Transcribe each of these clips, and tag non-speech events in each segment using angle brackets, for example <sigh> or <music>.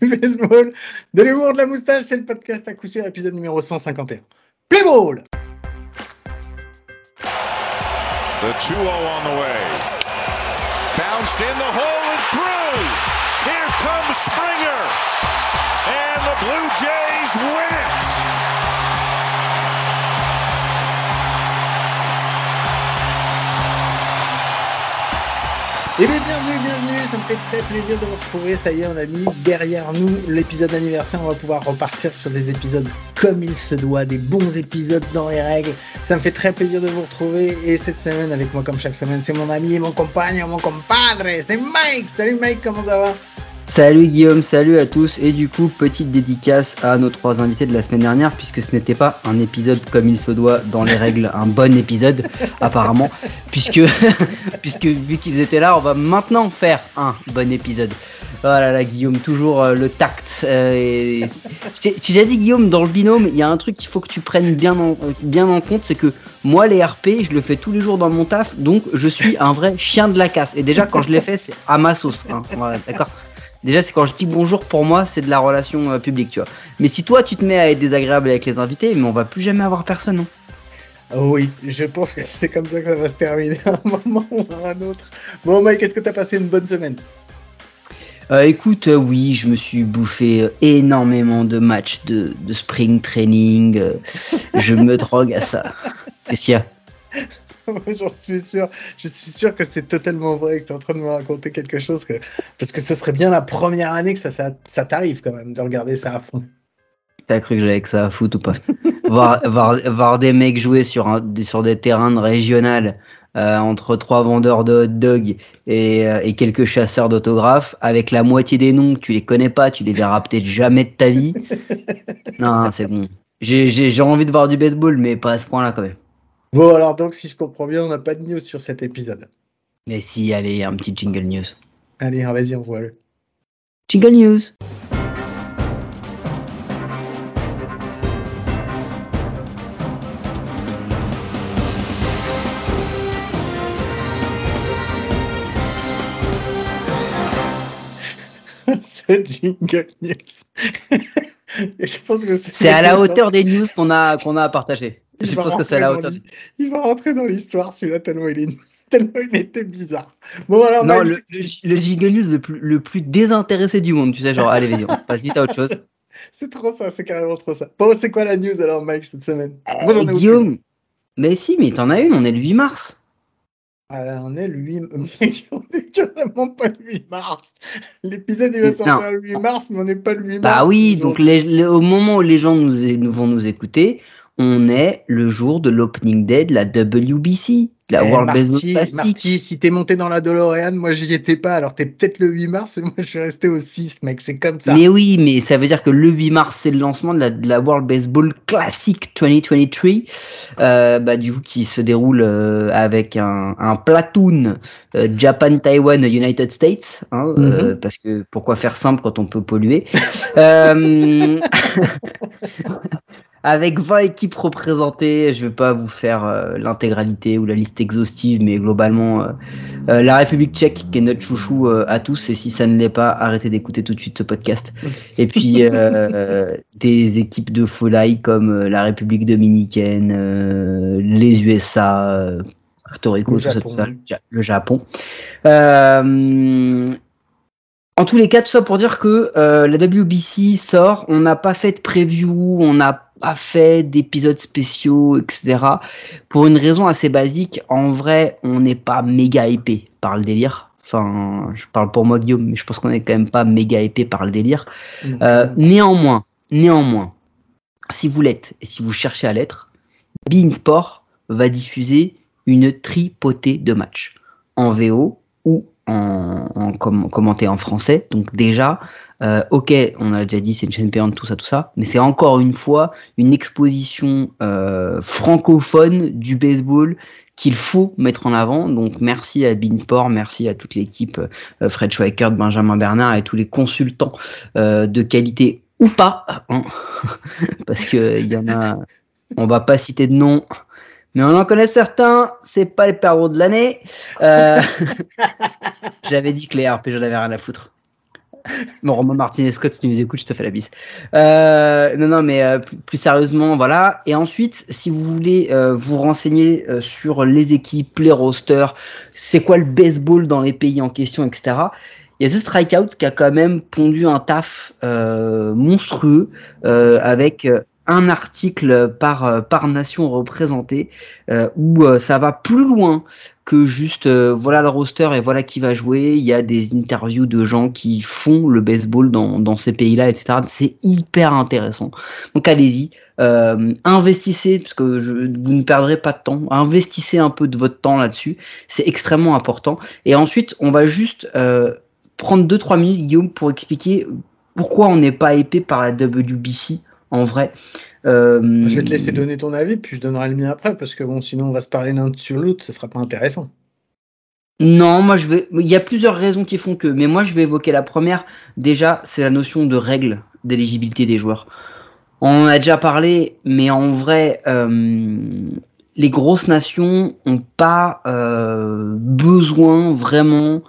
du baseball, de l'humour, de la moustache, c'est le podcast à coup sûr, épisode numéro 151. Play ball! The 2 0 on the way. Bounced in the hole and through. Here comes Springer. And the Blue Jays win it. Eh bien, bienvenue, bienvenue, ça me fait très plaisir de vous retrouver. Ça y est, on a mis derrière nous l'épisode anniversaire. On va pouvoir repartir sur des épisodes comme il se doit, des bons épisodes dans les règles. Ça me fait très plaisir de vous retrouver. Et cette semaine, avec moi, comme chaque semaine, c'est mon ami, mon compagnon, mon compadre, c'est Mike. Salut Mike, comment ça va? Salut Guillaume, salut à tous et du coup petite dédicace à nos trois invités de la semaine dernière puisque ce n'était pas un épisode comme il se doit dans les règles, un bon épisode <laughs> apparemment <laughs> puisque vu qu'ils étaient là on va maintenant faire un bon épisode. Voilà là Guillaume, toujours euh, le tact. Euh, t'ai déjà dit Guillaume, dans le binôme, il y a un truc qu'il faut que tu prennes bien en, euh, compte, c'est que moi les RP, je le fais tous les jours dans mon taf, donc je suis un vrai chien de la casse. Et déjà quand je l'ai fait, c'est à ma sauce. Hein. D'accord Déjà, c'est quand je dis bonjour pour moi, c'est de la relation euh, publique, tu vois. Mais si toi, tu te mets à être désagréable avec les invités, mais on va plus jamais avoir personne. Hein. Oui, je pense que c'est comme ça que ça va se terminer à un moment ou à un autre. Bon Mike, est-ce que t'as passé une bonne semaine? Euh, écoute, euh, oui, je me suis bouffé énormément de matchs de, de spring training. je me <laughs> drogue à ça. Qu'est-ce qu'il y a? <laughs> J'en suis sûr, je suis sûr que c'est totalement vrai que tu es en train de me raconter quelque chose que parce que ce serait bien la première année que ça, ça, ça t'arrive quand même de regarder ça à fond. T'as cru que j'avais que ça à foutre ou pas? <laughs> Voir, voir, voir des mecs jouer sur, un, des- sur des terrains de régional euh, entre trois vendeurs de hot dog et, euh, et quelques chasseurs d'autographes avec la moitié des noms que tu les connais pas, tu les verras peut-être jamais de ta vie. <laughs> Non, c'est bon. J'ai envie de voir du baseball, mais pas à ce point-là quand même. Bon alors donc si je comprends bien, on n'a pas de news sur cet épisode. Mais si, allez, un petit jingle news. Allez, vas-y, envoie-le. Jingle news <laughs> Ce jingle news. Et <laughs> je pense que C'est à la <laughs> hauteur des news qu'on a, qu'on a à partager. Il Je va pense que c'est la rentrer dans hauteur. Il va rentrer dans l'histoire celui-là tellement il est <laughs> tellement il était bizarre. Bon alors Non, Mike, le, le, le news le plus, le plus désintéressé du monde, tu sais, genre, allez, vas-y, on passe vite à autre chose. <laughs> c'est trop ça, c'est carrément trop ça. Bon, c'est quoi la news alors Mike cette semaine? Moi j'en ai Euh, aucune? Guillaume, mais si, mais t'en as une, on est le 8 mars. Ah, on est le 8 <laughs> on est carrément pas le 8 mars. L'épisode il va sortir le 8 mars, mais on n'est pas le 8 mars. Bah oui, donc les- les- au moment où les gens nous vont nous écouter, on est le jour de l'opening day de la WBC, de la Eh, World Marty, Baseball Classic. Marty, si t'es monté dans la DeLorean, moi j'y étais pas, alors t'es peut-être le 8 mars, mais moi je suis resté au 6, mec, c'est comme ça. Mais oui, mais ça veut dire que le 8 mars, c'est le lancement de la, de la World Baseball Classic 2023, euh, bah, du coup, qui se déroule euh, avec un, un platoon euh, Japan, Taiwan, United States, hein, euh, parce que pourquoi faire simple quand on peut polluer <laughs> <laughs> Avec 20 équipes représentées, je vais pas vous faire euh, l'intégralité ou la liste exhaustive, mais globalement, euh, euh, la République tchèque, qui est notre chouchou euh, à tous, et si ça ne l'est pas, arrêtez d'écouter tout de suite ce podcast. Et puis euh, <laughs> des équipes de folie comme euh, la République dominicaine, euh, les USA, euh, Puerto Rico, Le tout ça, Japon. tout ça, le Ja- le Japon. Euh, en tous les cas, tout ça pour dire que euh, la WBC sort, on n'a pas fait de preview, on n'a pas fait d'épisodes spéciaux, etc. Pour une raison assez basique, en vrai, on n'est pas méga épais par le délire. Enfin, je parle pour moi Guillaume, mais je pense qu'on est quand même pas méga épais par le délire. Euh, néanmoins, néanmoins, si vous l'êtes et si vous cherchez à l'être, Bein Sport va diffuser une tripotée de matchs en VO ou en, en com- commenté en français. Donc déjà, euh, ok, on a déjà dit c'est une chaîne payante, tout ça, tout ça, mais c'est encore une fois une exposition euh, francophone du baseball qu'il faut mettre en avant. Donc merci à Beansport, merci à toute l'équipe euh, Fred Schweikert, Benjamin Bernard et tous les consultants de qualité ou pas, hein, <laughs> parce que il y en a, on va pas citer de nom, mais on en connaît certains. C'est pas les perros de l'année. Euh, <laughs> J'avais dit que les RP, j'en avais rien à foutre. bon, Romain Martinez Scott, si tu nous écoutes, je te fais la bise. Euh, non, non, mais euh, plus, plus, sérieusement, voilà. Et ensuite, si vous voulez euh, vous renseigner euh, sur les équipes, les rosters, c'est quoi le baseball dans les pays en question, etc. Il y a The Strikeout qui a quand même pondu un taf monstrueux avec un article par, par nation représentée où ça va plus loin que juste euh, voilà le roster et voilà qui va jouer. Il y a des interviews de gens qui font le baseball dans, ces pays-là, etc. C'est hyper intéressant. Donc allez-y, euh, investissez parce que vous ne perdrez pas de temps. Investissez un peu de votre temps là-dessus. C'est extrêmement important. Et ensuite, on va juste euh, prendre 2-3 minutes, Guillaume, pour expliquer pourquoi on n'est pas épais par la WBC en vrai. Euh, je vais te laisser donner ton avis, puis je donnerai le mien après, parce que bon, sinon on va se parler l'un sur l'autre, ce sera pas intéressant. Non, moi je vais. Il y a plusieurs raisons qui font que, mais moi je vais évoquer la première. Déjà, c'est la notion de règle d'éligibilité des joueurs. On en a déjà parlé, mais en vrai, euh, les grosses nations ont pas euh, besoin vraiment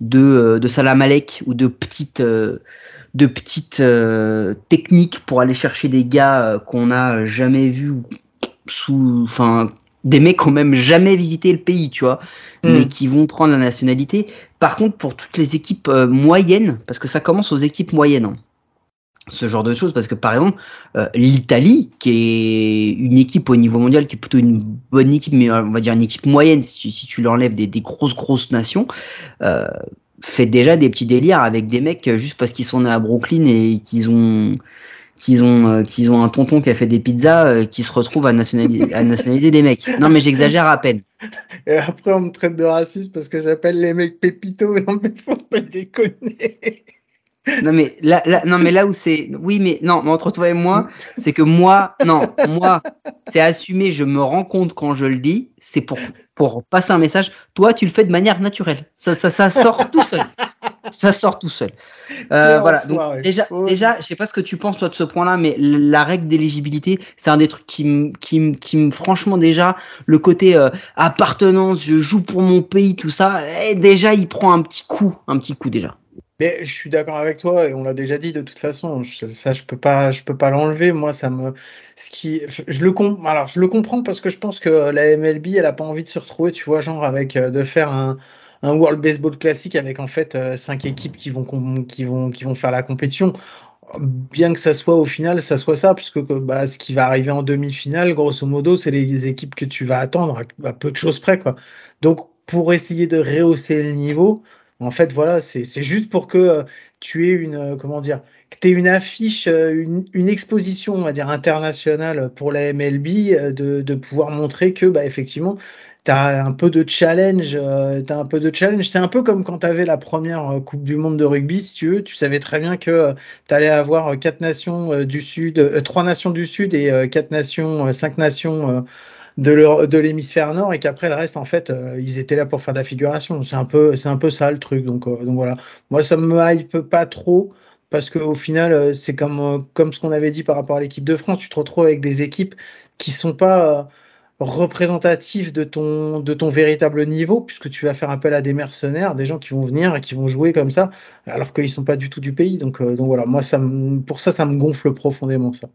de, euh, de Salam Alek ou de petites euh, de petites euh, techniques pour aller chercher des gars euh, qu'on n'a jamais vus sous, enfin, des mecs qui ont même jamais visité le pays, tu vois, mm. mais qui vont prendre la nationalité. Par contre, pour toutes les équipes euh, moyennes, parce que ça commence aux équipes moyennes, hein, ce genre de choses, parce que par exemple, l'Italie, qui est une équipe au niveau mondial, qui est plutôt une bonne équipe, mais on va dire une équipe moyenne, si tu, si tu l'enlèves des, des, grosses grosses nations, fait déjà des petits délires avec des mecs euh, juste parce qu'ils sont nés à Brooklyn et qu'ils ont qu'ils ont euh, qu'ils ont un tonton qui a fait des pizzas euh, qui se retrouve à nationaliser, à nationaliser des mecs. Non mais j'exagère à peine. Et après on me traite de raciste parce que j'appelle les mecs pépito. Non mais faut pas déconner. Non mais là, là non mais là où c'est oui mais non mais entre toi et moi c'est que moi non moi c'est assumé je me rends compte quand je le dis c'est pour pour passer un message toi tu le fais de manière naturelle. Ça ça, ça sort tout seul. Ça sort tout seul. Euh, voilà. donc déjà déjà je sais pas ce que tu penses toi de ce point là mais la règle d'éligibilité c'est un des trucs qui me qui me qui me franchement déjà le côté euh, appartenance je joue pour mon pays tout ça et eh, déjà il prend un petit coup un petit coup déjà mais je suis d'accord avec toi et on l'a déjà dit de toute façon. Ça, je peux pas, je peux pas l'enlever. Moi, ça me, ce qui, je le com alors je le comprends parce que je pense que la MLB, elle a pas envie de se retrouver, tu vois, genre avec euh, de faire un, un World Baseball classique avec en fait euh, cinq équipes qui vont qui vont qui vont faire la compétition. Bien que ça soit au final, ça soit ça, puisque bah, ce qui va arriver en demi-finale, grosso modo, c'est les équipes que tu vas attendre à, à peu de choses près, quoi. Donc, pour essayer de rehausser le niveau, en fait, voilà, c'est juste pour que euh, tu aies une, euh, comment dire, que tu une affiche, euh, une, exposition, on va dire, internationale pour la MLB, de, de pouvoir montrer que, bah, effectivement, tu as un peu de challenge. Euh, as un peu de challenge. C'est un peu comme quand tu avais la première Coupe du Monde de rugby, si tu veux. Tu savais très bien que tu allais avoir quatre nations du Sud, trois nations du Sud et quatre nations, cinq nations de l'hémisphère nord et qu'après le reste en fait euh, ils étaient là pour faire de la figuration. C'est un peu c'est un peu ça le truc. Donc euh, voilà. Moi ça me hype pas trop parce qu'au final euh, c'est comme comme ce qu'on avait dit par rapport à l'équipe de France. Tu te retrouves avec des équipes qui sont pas représentatives de ton de ton véritable niveau puisque tu vas faire appel à des mercenaires des gens qui vont venir et qui vont jouer comme ça alors qu'ils sont pas du tout du pays. Donc donc voilà. Moi ça pour ça ça me gonfle profondément ça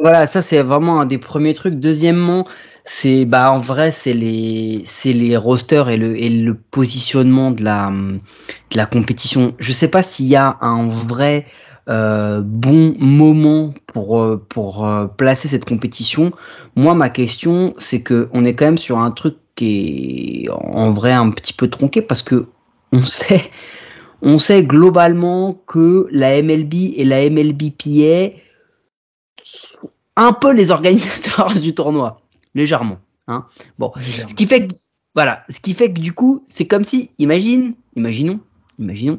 voilà, ça c'est vraiment un des premiers trucs. Deuxièmement, c'est bah en vrai c'est les c'est les rosters et le et le positionnement de la de la compétition. Je sais pas s'il y a un vrai euh, bon moment pour euh, pour euh, placer cette compétition. Moi, ma question, c'est que on est quand même sur un truc qui est en vrai un petit peu tronqué parce que on <laughs> sait on sait globalement que la MLB et la MLBPA un peu les organisateurs <laughs> du tournoi, légèrement. Hein. Bon, ce qui fait que voilà, ce qui fait que du coup, c'est comme si, imagine, imaginons, imaginons,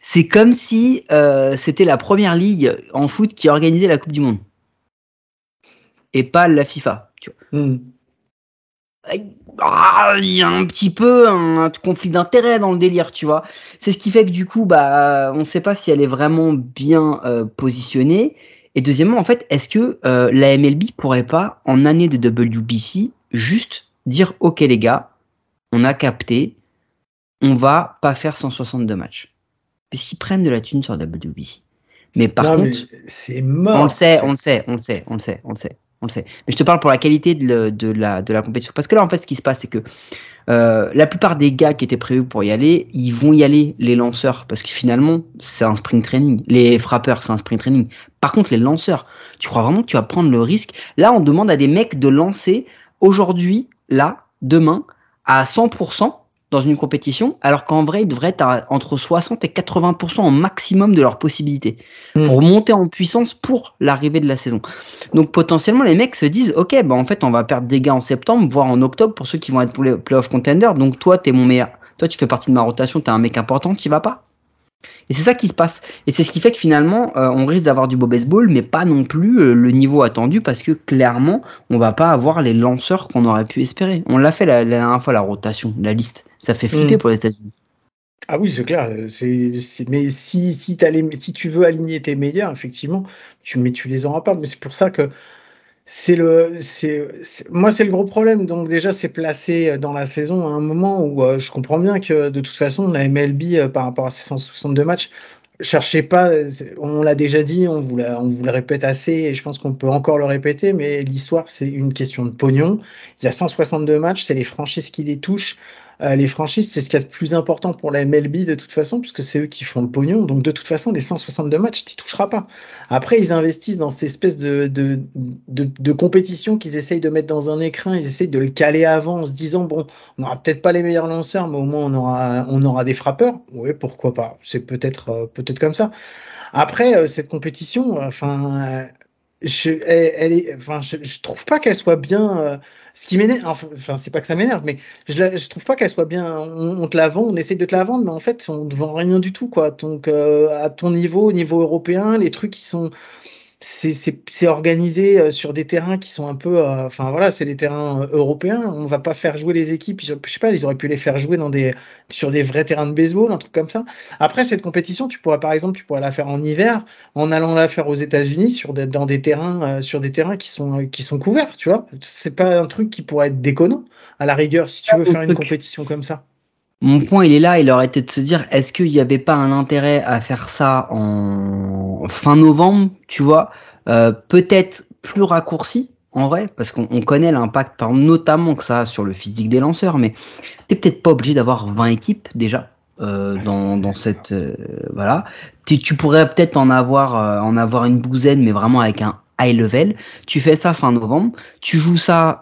c'est comme si euh, c'était la première ligue en foot qui organisait la Coupe du Monde et pas la FIFA. Tu vois. Hmm. Ah, il y a un petit peu un, conflit d'intérêt dans le délire, tu vois. C'est ce qui fait que du coup, bah, on ne sait pas si elle est vraiment bien euh, positionnée. Et deuxièmement, en fait, est-ce que euh, la MLB pourrait pas, en année de WBC, juste dire, ok les gars, on a capté, on va pas faire 162 matchs. Parce qu'ils prennent de la thune sur WBC. Mais par contre, c'est mort. On le sait, on le sait, on le sait, on le sait, on le sait, on le sait. Mais je te parle pour la qualité de, de, la, de la compétition. Parce que là, en fait, ce qui se passe, c'est que euh, la plupart des gars qui étaient prévus pour y aller, ils vont y aller, les lanceurs, parce que finalement, c'est un sprint training. Les frappeurs, c'est un sprint training. Par contre, les lanceurs, tu crois vraiment que tu vas prendre le risque? Là, on demande à des mecs de lancer aujourd'hui, là, demain, à 100% dans une compétition, alors qu'en vrai, ils devraient être entre 60 et 80% en maximum de leurs possibilités hmm. pour monter en puissance pour l'arrivée de la saison. Donc potentiellement, les mecs se disent, ok, bah en fait, on va perdre des gars en septembre, voire en octobre pour ceux qui vont être pour les playoff contenders. Donc toi, t'es mon meilleur. Toi, tu fais partie de ma rotation, t'es un mec important, tu vas pas. Et c'est ça qui se passe. Et c'est ce qui fait que finalement, euh, on risque d'avoir du beau baseball, mais pas non plus euh, le niveau attendu, parce que clairement, on va pas avoir les lanceurs qu'on aurait pu espérer. On l'a fait la, dernière fois, la rotation, la liste. Ça fait flipper mm. pour les États-Unis. Ah oui, c'est clair. Mais si, si, si tu veux aligner tes meilleurs, effectivement, tu, mais tu les auras pas. Mais c'est pour ça que c'est le, c'est, moi c'est le gros problème. Donc déjà c'est placé dans la saison à un moment où euh, je comprends bien que de toute façon la MLB euh, par rapport à ces 162 matchs, cherchez pas, on l'a déjà dit, on vous, on vous le répète assez et je pense qu'on peut encore le répéter, mais l'histoire c'est une question de pognon. Il y a 162 matchs, c'est les franchises qui les touchent. Euh, les franchises, c'est ce qu'il y a de plus important pour la MLB de toute façon, puisque c'est eux qui font le pognon. Donc de toute façon, les 162 matchs, tu toucheras pas. Après, ils investissent dans cette espèce de, de, de, compétition qu'ils essayent de mettre dans un écrin. Ils essayent de le caler avant en se disant, bon, on n'aura peut-être pas les meilleurs lanceurs, mais au moins on aura, on aura des frappeurs. Oui, pourquoi pas. C'est peut-être euh, peut-être comme ça. Après, euh, cette compétition, enfin, je, elle, est, enfin, je, je trouve pas qu'elle soit bien ce qui m'énerve, enfin, c'est pas que ça m'énerve, mais je, je trouve pas qu'elle soit bien. On, te la vend, on essaie de te la vendre, mais en fait, on ne vend rien du tout, quoi. Donc, euh, à ton niveau, au niveau européen, les trucs qui sont c'est organisé euh, sur des terrains qui sont un peu, euh, enfin voilà, c'est des terrains euh, européens. On va pas faire jouer les équipes. Je sais pas, ils auraient pu les faire jouer dans des, sur des vrais terrains de baseball, un truc comme ça. Après cette compétition, tu pourrais par exemple, tu pourrais la faire en hiver, en allant la faire aux États-Unis sur des, dans des terrains, sur des terrains qui sont qui sont couverts. Tu vois, c'est pas un truc qui pourrait être déconnant à la rigueur si tu veux faire une compétition comme ça. Mon point, il est là, il aurait été de se dire, est-ce qu'il n'y avait pas un intérêt à faire ça en fin novembre, tu vois, euh, peut-être plus raccourci, en vrai, parce qu'on connaît l'impact, notamment que ça a sur le physique des lanceurs, mais t'es peut-être pas obligé d'avoir 20 équipes déjà. Euh, dans, dans cette euh, voilà. Tu pourrais peut-être en avoir en avoir une douzaine mais vraiment avec un high level. Tu fais ça fin novembre tu joues ça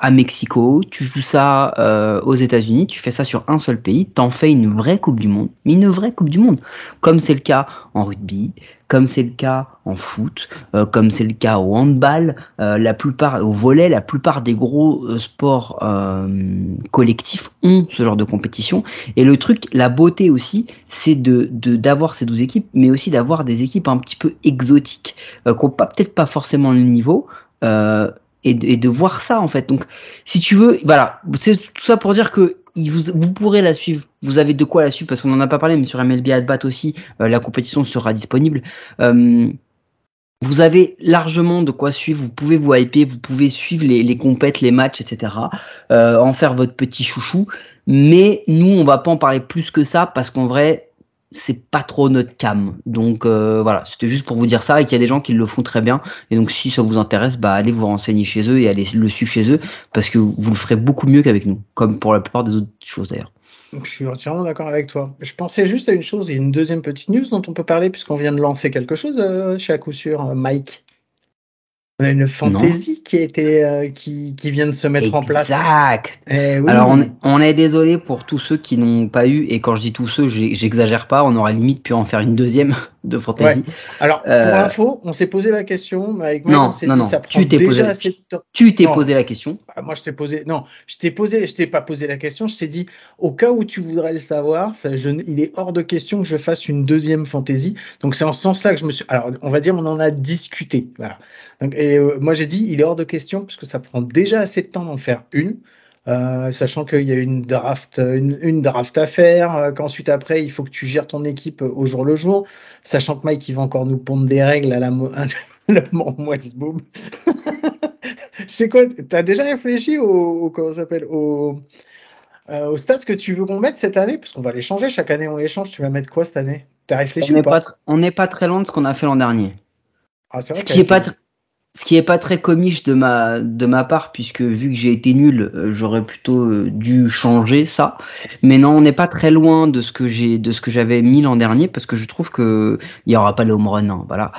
à Mexico, tu joues ça euh, aux États-Unis, tu fais ça sur un seul pays, t'en fais une vraie Coupe du Monde, mais une vraie Coupe du Monde, comme c'est le cas en rugby, comme c'est le cas en foot, euh, comme c'est le cas au handball, euh, la plupart au volet, la plupart des gros sports collectifs ont ce genre de compétition. Et le truc, la beauté aussi, c'est de d'avoir ces 12 équipes, mais aussi d'avoir des équipes un petit peu exotiques, qui n'ont peut-être pas forcément le niveau. Euh, et de, voir ça en fait. Donc, si tu veux, voilà, c'est tout ça pour dire que vous, vous, pourrez la suivre. Vous avez de quoi la suivre parce qu'on n'en a pas parlé, mais sur MLB Adbat aussi, euh, la compétition sera disponible. Euh, vous avez largement de quoi suivre. Vous pouvez vous hyper, vous pouvez suivre les, les compètes, les matchs, etc. Euh, en faire votre petit chouchou. Mais nous, on va pas en parler plus que ça parce qu'en vrai, c'est pas trop notre cam. Donc euh, voilà, c'était juste pour vous dire ça et qu'il y a des gens qui le font très bien. Et donc si ça vous intéresse, bah allez vous renseigner chez eux et allez le suivre chez eux parce que vous le ferez beaucoup mieux qu'avec nous, comme pour la plupart des autres choses d'ailleurs. Donc, je suis entièrement d'accord avec toi. Je pensais juste à une chose, a une deuxième petite news dont on peut parler puisqu'on vient de lancer quelque chose euh, chez à coup sûr, Mike. On a une fantaisie qui a été, euh, qui, qui, vient de se mettre en place. Exact. Eh Alors on est, on est désolé pour tous ceux qui n'ont pas eu, et quand je dis tous ceux, j'exagère pas, on aurait limite pu en faire une deuxième de fantasy. Alors pour euh, info, on s'est posé la question, mais avec moi, non, on s'est dit ça prend tu déjà posé, assez de temps. Tu t'es posé la question. Bah, moi je t'ai posé, non, je t'ai posé, je t'ai pas posé la question, je t'ai dit au cas où tu voudrais le savoir, ça, je, il est hors de question que je fasse une deuxième fantasy. Donc c'est en ce sens-là que je me suis. Alors on va dire, on en a discuté. Voilà. Donc, et euh, moi j'ai dit, il est hors de question parce que ça prend déjà assez de temps d'en faire une. Euh, sachant qu'il y a une draft, une, draft à faire, euh, qu'ensuite après il faut que tu gères ton équipe au jour le jour, sachant que Mike il va encore nous pondre des règles à la le boom. <laughs> C'est quoi T'as déjà réfléchi au, comment s'appelle au au stade que tu veux qu'on mette cette année, parce qu'on va les changer, chaque année on les change, tu vas mettre quoi cette année? T'as réfléchi on ou n'est pas, pas, on n'est pas très loin de ce qu'on a fait l'an dernier. Ah, vrai Ce qui est pas ce qui est pas très comiche de ma de ma part puisque vu que j'ai été nul, euh, j'aurais plutôt euh, dû changer ça. Mais non, on n'est pas très loin de ce que j'ai de ce que j'avais mis l'an dernier parce que je trouve que il y aura pas le home run, hein, voilà.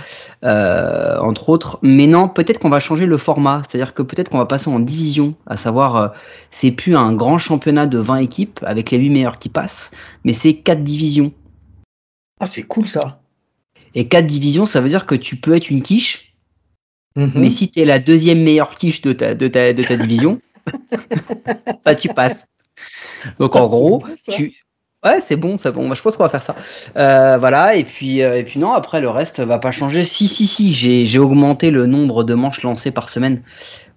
Euh, entre autres. Mais non, peut-être qu'on va changer le format, c'est-à-dire que peut-être qu'on va passer en division, à savoir euh, c'est plus un grand championnat de 20 équipes avec les 8 meilleurs qui passent, mais c'est quatre divisions. Ah, c'est cool ça. Et quatre divisions, ça veut dire que tu peux être une quiche Mhm. Mais si tu es la deuxième meilleure quiche de ta, de ta, de ta division, <laughs> bah tu passes. Donc Ah, en c'est gros, tu. Ouais, c'est bon, c'est bon. Je pense qu'on va faire ça. Euh, voilà, et puis, euh, et puis non, après le reste va pas changer. Si, si, si, j'ai augmenté le nombre de manches lancées par semaine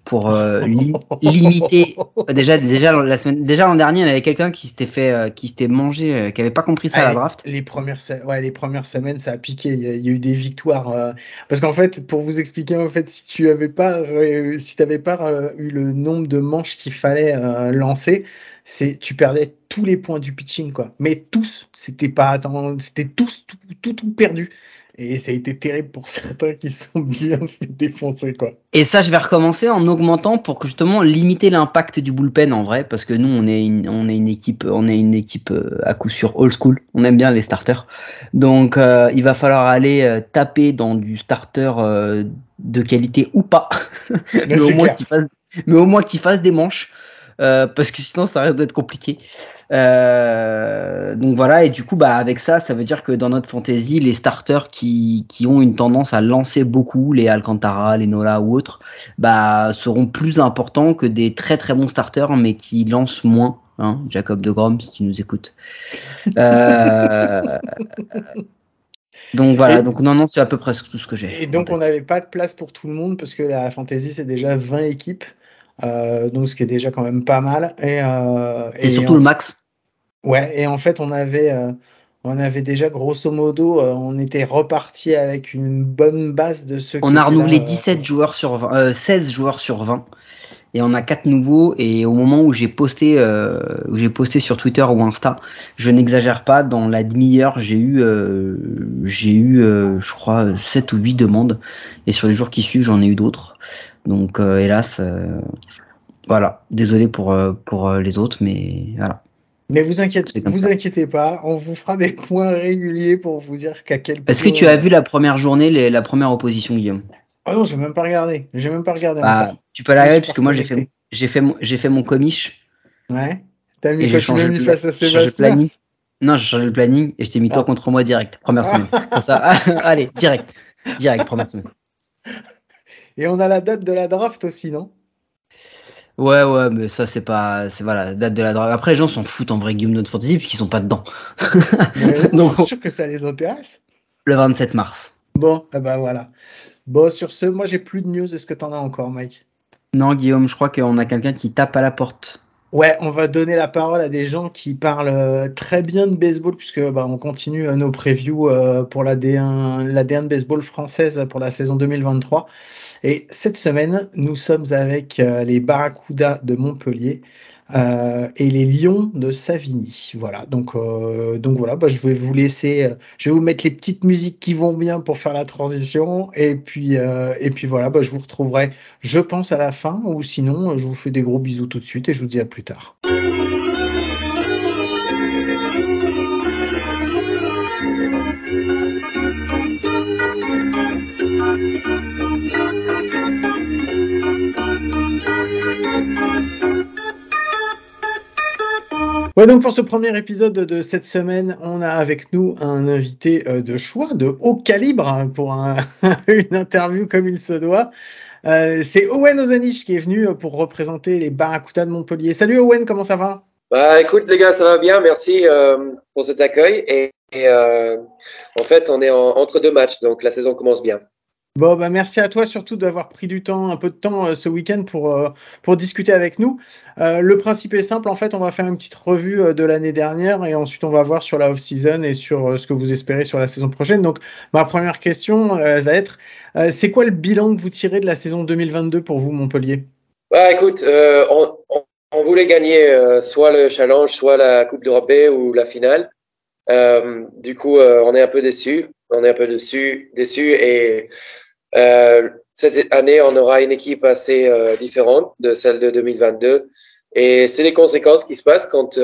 pour euh, li- limiter. <laughs> Déjà, déjà la semaine, déjà l'an dernier, il y avait quelqu'un qui s'était fait, euh, qui s'était mangé, euh, qui avait pas compris ça à la draft. Les premières, se- ouais, les premières semaines, ça a piqué. Il y a, il y a eu des victoires. euh, Parce qu'en fait, pour vous expliquer, en fait, si tu avais pas, euh, si t'avais pas euh, eu le nombre de manches qu'il fallait euh, lancer, c'est, tu perdais tous les points du pitching, quoi. Mais tous, c'était pas, c'était tous, tout, tout, tout perdu. Et ça a été terrible pour <laughs> certains qui se sont bien fait défoncer, quoi. Et ça, je vais recommencer en augmentant pour que justement limiter l'impact du bullpen en vrai, parce que nous, on est une, on est une équipe, on est une équipe euh, à coup sûr old school. On aime bien les starters, donc euh, il va falloir aller euh, taper dans du starter euh, de qualité ou pas, <laughs> mais, au moins fasse, mais au moins qu'il fasse des manches, euh, parce que sinon ça risque d'être compliqué. Euh, donc voilà, et du coup, bah, avec ça, ça veut dire que dans notre fantasy, les starters qui, qui ont une tendance à lancer beaucoup, les Alcantara, les Nola ou autres, bah, seront plus importants que des très très bons starters, mais qui lancent moins. Hein, Jacob de Grom, si tu nous écoutes. Euh, <laughs> donc voilà, Et- donc non, non, c'est à peu près tout ce que j'ai. Et donc, on n'avait pas de place pour tout le monde parce que la fantasy, c'est déjà 20 équipes. Euh, donc, ce qui est déjà quand même pas mal. Et, euh, Et surtout le max. Ouais, et en fait, on avait, euh, on avait déjà grosso modo, on était reparti avec une bonne base de ceux qui On a renouvelé là, euh, 17 joueurs sur 20, euh, 16 joueurs sur 20. Et on a quatre nouveaux. Et au moment où j'ai posté, euh, où j'ai posté sur Twitter ou Insta, je n'exagère pas, dans la demi-heure, j'ai eu, euh, j'ai eu, euh, je crois, 7 ou 8 demandes. Et sur les jours qui suivent, j'en ai eu d'autres. Donc, euh, hélas, euh, voilà. Désolé pour, euh, pour les autres, mais voilà. Mais vous inquiétez, vous inquiétez pas, on vous fera des points réguliers pour vous dire qu'à quel Est-ce que point- tu as vu la première journée, les- la première opposition, Guillaume? Ah non, j'ai même pas regardé. J'ai même pas regardé Bah. Tu peux la regarder puisque moi j'ai fait, j'ai fait, mon- j'ai fait mon comiche. Ouais. T'as mis Et quoi changé, mis face à Sébastien. Non, j'ai changé le planning et je t'ai mis toi Ah. contre moi direct, première semaine. Ça. <laughs> <laughs> Allez, direct. Direct, première semaine. Et on a la date de la draft aussi, non? Ouais, ouais, mais ça, c'est pas. C'est voilà, la date de la draft. Après, les gens s'en foutent en vrai, Guillaume Note Fantasy, puisqu'ils sont pas dedans. <laughs> Donc- Je suis sûr que ça les intéresse. Le 27 mars. Bon, eh ben voilà. Bon, sur ce, moi j'ai plus de news. Est-ce que t'en as encore, Mike? Non, Guillaume, je crois qu'on a quelqu'un qui tape à la porte. Ouais, on va donner la parole à des gens qui parlent euh, très bien de baseball, puisque bah, on continue euh, nos previews euh, pour la D1, la D1 de baseball française pour la saison 2023. Et cette semaine, nous sommes avec les Barracudas de Montpellier euh, et les Lions de Savigny. Voilà, donc, euh, donc voilà, bah, je vais vous laisser, euh, je vais vous mettre les petites musiques qui vont bien pour faire la transition. Et puis, et puis voilà, bah, je vous retrouverai je pense à la fin, ou sinon, je vous fais des gros bisous tout de suite et je vous dis à plus tard. Donc pour ce premier épisode de cette semaine, on a avec nous un invité euh, de choix, de haut calibre, hein, pour un- <laughs> une interview comme il se doit. Euh, c'est Owen Ozanich qui est venu euh, pour représenter les Barracudas de Montpellier. Salut Owen, comment ça va? Bah écoute les gars, ça va bien, merci pour cet accueil. Et, en fait, on est en, entre deux matchs, donc la saison commence bien. Bon, bah merci à toi surtout d'avoir pris du temps, un peu de temps euh, ce week-end pour, euh, pour discuter avec nous. Euh, le principe est simple, en fait, on va faire une petite revue de l'année dernière et ensuite on va voir sur la off-season et sur ce que vous espérez sur la saison prochaine. Donc, ma première question va être, c'est quoi le bilan que vous tirez de la saison 2022 pour vous, Montpellier? Bah écoute, on, on- on voulait gagner soit le challenge, soit la Coupe d'Europe ou la finale. du coup, on est un peu déçu. On est un peu déçu, déçu et cette année, on aura une équipe assez différente de celle de 2022. Et c'est les conséquences qui se passent quand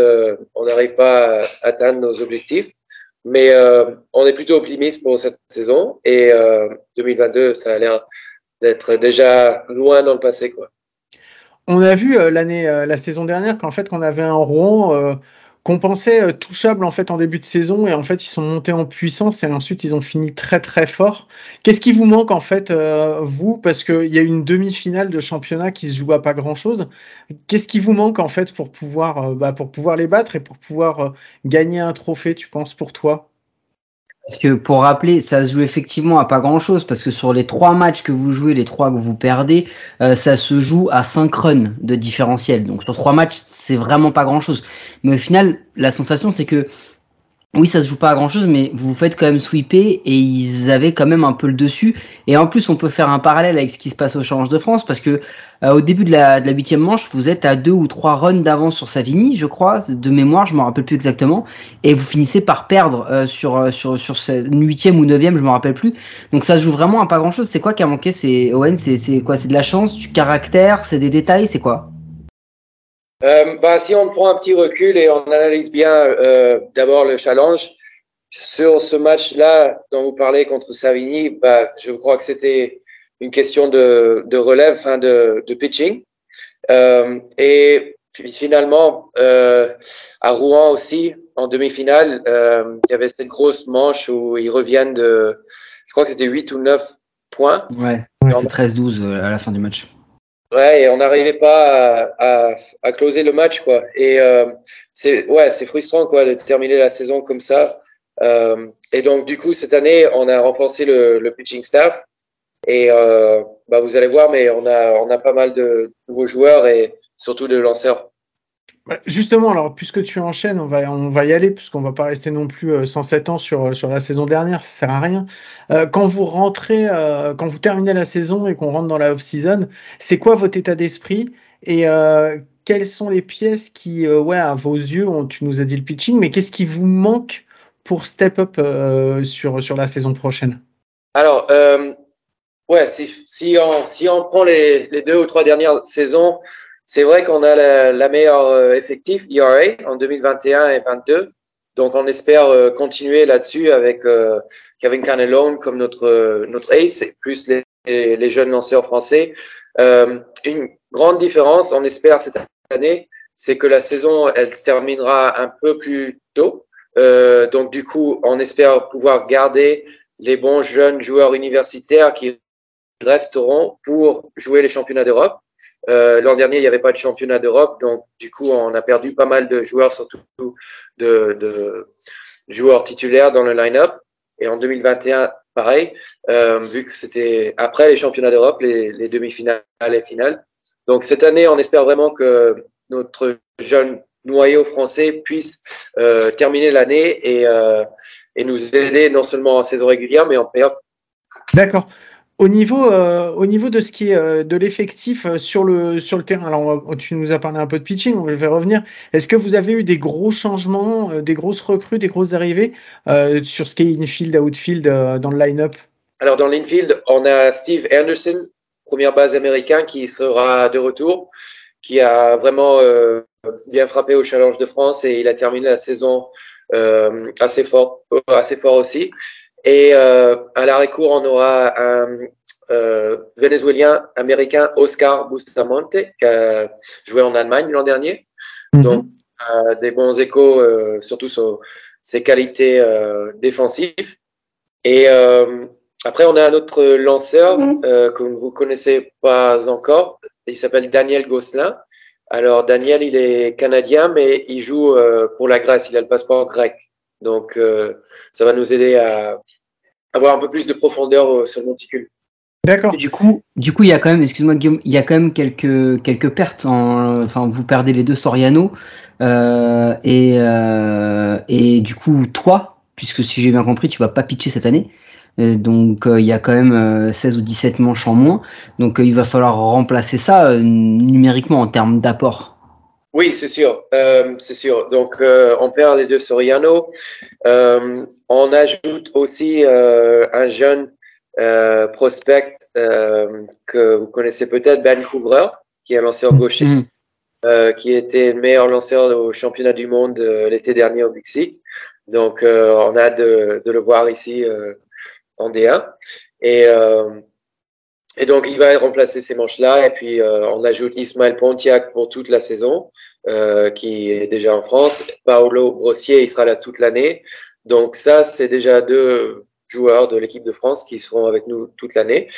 on n'arrive pas à atteindre nos objectifs. Mais euh, on est plutôt optimiste pour cette saison et 2022, euh, ça a l'air d'être déjà loin dans le passé, quoi. On a vu euh, l'année, la saison dernière qu'en fait qu'on avait un Rouen qu'on pensait euh, touchable en fait en début de saison et en fait ils sont montés en puissance et ensuite ils ont fini très très fort. Qu'est-ce qui vous manque en fait euh, vous? Parce qu'il y a une demi-finale de championnat qui se joue à pas grand chose. Qu'est-ce qui vous manque en fait pour pouvoir euh, bah, pour pouvoir les battre et pour pouvoir gagner un trophée tu penses pour toi? Parce que pour rappeler, ça se joue effectivement à pas grand chose, parce que sur les trois matchs que vous jouez, les trois que vous perdez, euh, ça se joue à 5 runs de différentiel. Donc sur trois matchs, c'est vraiment pas grand chose. Mais au final, la sensation c'est que oui, ça se joue pas à grand chose, mais vous vous faites quand même sweeper et ils avaient quand même un peu le dessus. Et en plus, on peut faire un parallèle avec ce qui se passe au Challenge de France parce que euh, au début de la huitième manche, vous êtes à deux ou trois runs d'avance sur Savigny, je crois, de mémoire, je me rappelle plus exactement, et vous finissez par perdre euh, sur euh, sur sur cette huitième ou neuvième, je me rappelle plus. Donc ça se joue vraiment à pas grand chose. C'est quoi qui a manqué? C'est Owen, c'est c'est quoi? C'est de la chance, du caractère, c'est des détails, c'est quoi? Euh, bah, si on prend un petit recul et on analyse bien euh, d'abord le challenge, sur ce match-là dont vous parlez contre Savigny, bah, je crois que c'était une question de, de relève, enfin de, de pitching. Euh, et finalement, euh, à Rouen aussi, en demi-finale, euh, il y avait cette grosse manche où ils reviennent de, je crois que c'était 8 ou 9 points. Ouais, c'est 13-12 euh, à la fin du match. Ouais, et on n'arrivait pas à, à, à, closer le match, quoi. Et euh, c'est ouais, c'est frustrant, quoi, de terminer la saison comme ça. Euh, et donc, du coup, cette année, on a renforcé le, le pitching staff. Et euh, bah, vous allez voir, mais on a, on a pas mal de nouveaux joueurs et surtout de lanceurs. Justement, alors puisque tu enchaînes, on va on va y aller puisqu'on va pas rester non plus 107 euh, ans sur sur la saison dernière, ça sert à rien. Euh, quand vous rentrez, euh, quand vous terminez la saison et qu'on rentre dans la off season, c'est quoi votre état d'esprit et euh, quelles sont les pièces qui, ouais, à vos yeux, tu nous as dit le pitching, mais qu'est-ce qui vous manque pour step up sur sur la saison prochaine? Alors, ouais, si si on si on prend les les deux ou trois dernières saisons c'est vrai qu'on a la, la meilleure euh, effectif ERA en 2021 et 2022. Donc, on espère euh, continuer là-dessus avec euh, Kevin Canelone comme notre notre ace, plus les, les jeunes lanceurs français. Euh, une grande différence, on espère cette année, c'est que la saison, elle se terminera un peu plus tôt. Euh, donc, du coup, on espère pouvoir garder les bons jeunes joueurs universitaires qui resteront pour jouer les championnats d'Europe. Euh, L'an dernier, il n'y avait pas de championnat d'Europe, donc du coup, on a perdu pas mal de joueurs, surtout de, de joueurs titulaires dans le line-up. Et en 2021, pareil, euh, vu que c'était après les championnats d'Europe, les, les demi-finales et finales. Donc cette année, on espère vraiment que notre jeune noyau français puisse euh, terminer l'année et, euh, et nous aider non seulement en saison régulière, mais en playoff. D'accord. Au niveau, euh, au niveau de ce qui est euh, de l'effectif euh, sur le sur le terrain, alors tu nous as parlé un peu de pitching, je vais revenir. Est-ce que vous avez eu des gros changements, euh, des grosses recrues, des grosses arrivées euh, sur ce qui est infield, outfield dans le line-up? Alors dans l'infield, on a Steve Anderson, première base américain, qui sera de retour, qui a vraiment bien frappé au Challenge de France et il a terminé la saison assez fort, assez fort aussi. Et euh, à l'arrêt court, on aura un euh, Vénézuélien américain Oscar Bustamante qui a joué en Allemagne l'an dernier. Mm -hmm. Donc euh, des bons échos, euh, surtout sur ses qualités euh, défensives. Et euh, après, on a un autre lanceur mm -hmm. que vous connaissez pas encore. Il s'appelle Daniel Gosselin. Alors Daniel, il est canadien, mais il joue pour la Grèce. Il a le passeport grec. Donc, euh, ça va nous aider à avoir un peu plus de profondeur euh, sur le monticule. D'accord. Du coup, du coup, il y a quand même, excuse-moi Guillaume, il y a quand même quelques quelques pertes. En, enfin, vous perdez les deux Soriano euh, et euh, et du coup toi, puisque si j'ai bien compris, tu vas pas pitcher cette année. Donc il y a quand même 16 ou 17 manches en moins. Donc il va falloir remplacer ça numériquement en termes d'apport. Oui, c'est sûr, euh, c'est sûr. Donc, euh, on perd les deux Soriano. Euh, on ajoute aussi un jeune prospect que vous connaissez peut-être, Ben Couvreur, qui est un lanceur gaucher, euh, qui était le meilleur lanceur au championnat du monde l'été dernier au Mexique. Donc, on a hâte de, de le voir ici en D1. Et, et donc, il va remplacer ces manches-là. Et puis, euh, on ajoute Ismaël Pontiac pour toute la saison, euh, qui est déjà en France. Paolo Brossier, il sera là toute l'année. Donc, ça, c'est déjà deux joueurs de l'équipe de France qui seront avec nous toute l'année.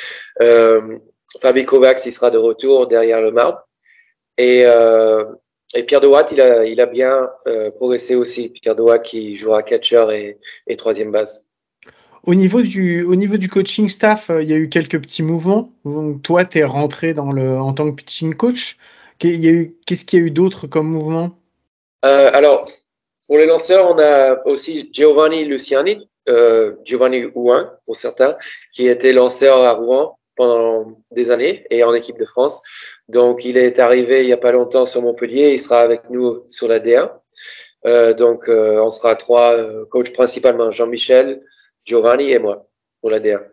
Euh, Fabi Kovacs, il sera de retour derrière le marbre. Et, euh, Pierre Dewatt, il a, il a bien progressé aussi. Pierre Dewatt qui jouera catcher et, et troisième base. Au niveau du, coaching staff, il y a eu quelques petits mouvements. Donc, toi, tu es rentré en tant que pitching coach. Qu'est-ce qu'il y a eu d'autre comme mouvement? Euh, alors, pour les lanceurs, on a aussi Giovanni Luciani, euh, Giovanni Ouin pour certains, qui était lanceur à Rouen pendant des années et en équipe de France. Donc, il est arrivé il y a pas longtemps sur Montpellier. Il sera avec nous sur la D1. Euh, donc, on sera trois coachs principalement Jean-Michel, Giovanni et moi pour la D1.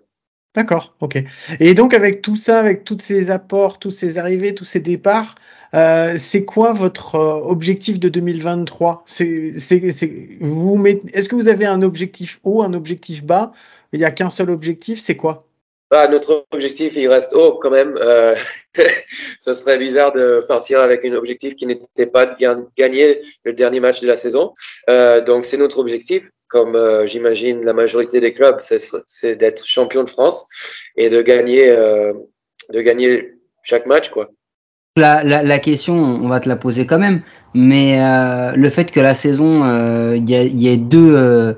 D'accord, ok. Et donc avec tout ça, avec tous ces apports, tous ces arrivées, tous ces départs, euh, c'est quoi votre euh, objectif de 2023 C'est, c'est, c'est, vous mettez, est-ce que vous avez un objectif haut, un objectif bas? Il n'y a qu'un seul objectif, c'est quoi? Bah, notre objectif, il reste haut quand même. Euh, <laughs> ça serait bizarre de partir avec un objectif qui n'était pas de ga- gagner le dernier match de la saison. Euh, donc, c'est notre objectif, comme euh, j'imagine la majorité des clubs, c'est, d'être champion de France et de gagner, euh, de gagner chaque match, quoi. La, la, la question, on va te la poser quand même, mais euh, le fait que la saison, euh, il y, a, y ait deux, euh,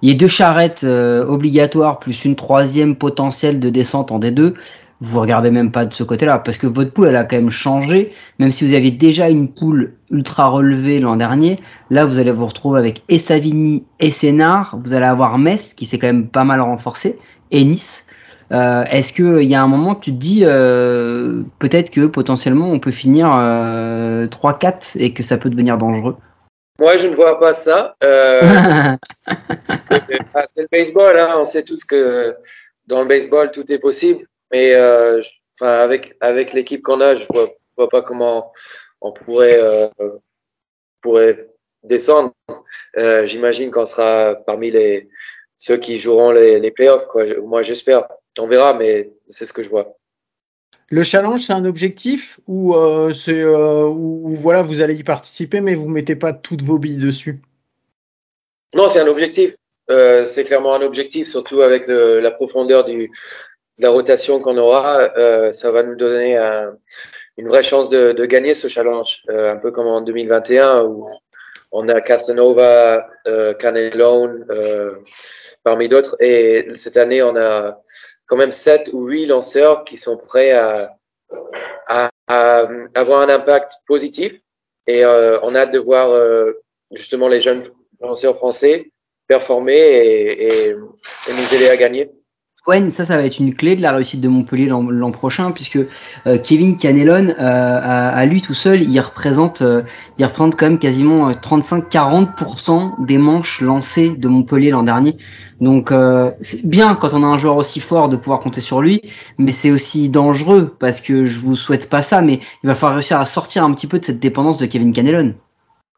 il y ait deux charrettes euh, obligatoires plus une troisième potentielle de descente en D2, vous regardez même pas de ce côté-là, parce que votre poule, elle a quand même changé, même si vous aviez déjà une poule ultra relevée l'an dernier, là vous allez vous retrouver avec et Savigny et Sénard, vous allez avoir Metz qui s'est quand même pas mal renforcé, et Nice. Euh, Est-ce qu'il y a un moment tu te dis euh, peut-être que potentiellement on peut finir euh, 3-4 et que ça peut devenir dangereux? Moi, je ne vois pas ça. <laughs> Euh, <laughs> c'est le baseball, hein. on sait tous que dans le baseball tout est possible, mais euh, je- enfin avec avec l'équipe qu'on a, je vois, je vois pas comment on pourrait euh, pourrait descendre. Euh, J'imagine qu'on sera parmi les ceux qui joueront les, les playoffs, quoi. Moi, j'espère. On verra, mais c'est ce que je vois. Le challenge, c'est un objectif ou euh, c'est euh, ou, voilà, vous allez y participer, mais vous mettez pas toutes vos billes dessus? Non, c'est un objectif. Euh, c'est clairement un objectif, surtout avec le, la profondeur du, la rotation qu'on aura. Euh, ça va nous donner un- une vraie chance de, de gagner ce challenge, Euh, un peu comme en 2021 où on a Castanova, euh, Canelone, euh, parmi d'autres. Et cette année, on a quand même sept ou huit lanceurs qui sont prêts à, à, à avoir un impact positif. Et euh, on a hâte de voir euh, justement les jeunes lanceurs français performer et, et, et nous aider à gagner. Ouais, ça, ça va être une clé de la réussite de Montpellier l'an prochain, puisque euh, Kevin Canelon, euh, à, lui tout seul, il représente, euh, il représente quand même quasiment euh, 35-40% des manches lancées de Montpellier l'an dernier. Donc euh, c'est bien quand on a un joueur aussi fort de pouvoir compter sur lui, mais c'est aussi dangereux parce que je vous souhaite pas ça, mais il va falloir réussir à sortir un petit peu de cette dépendance de Kevin Canelon.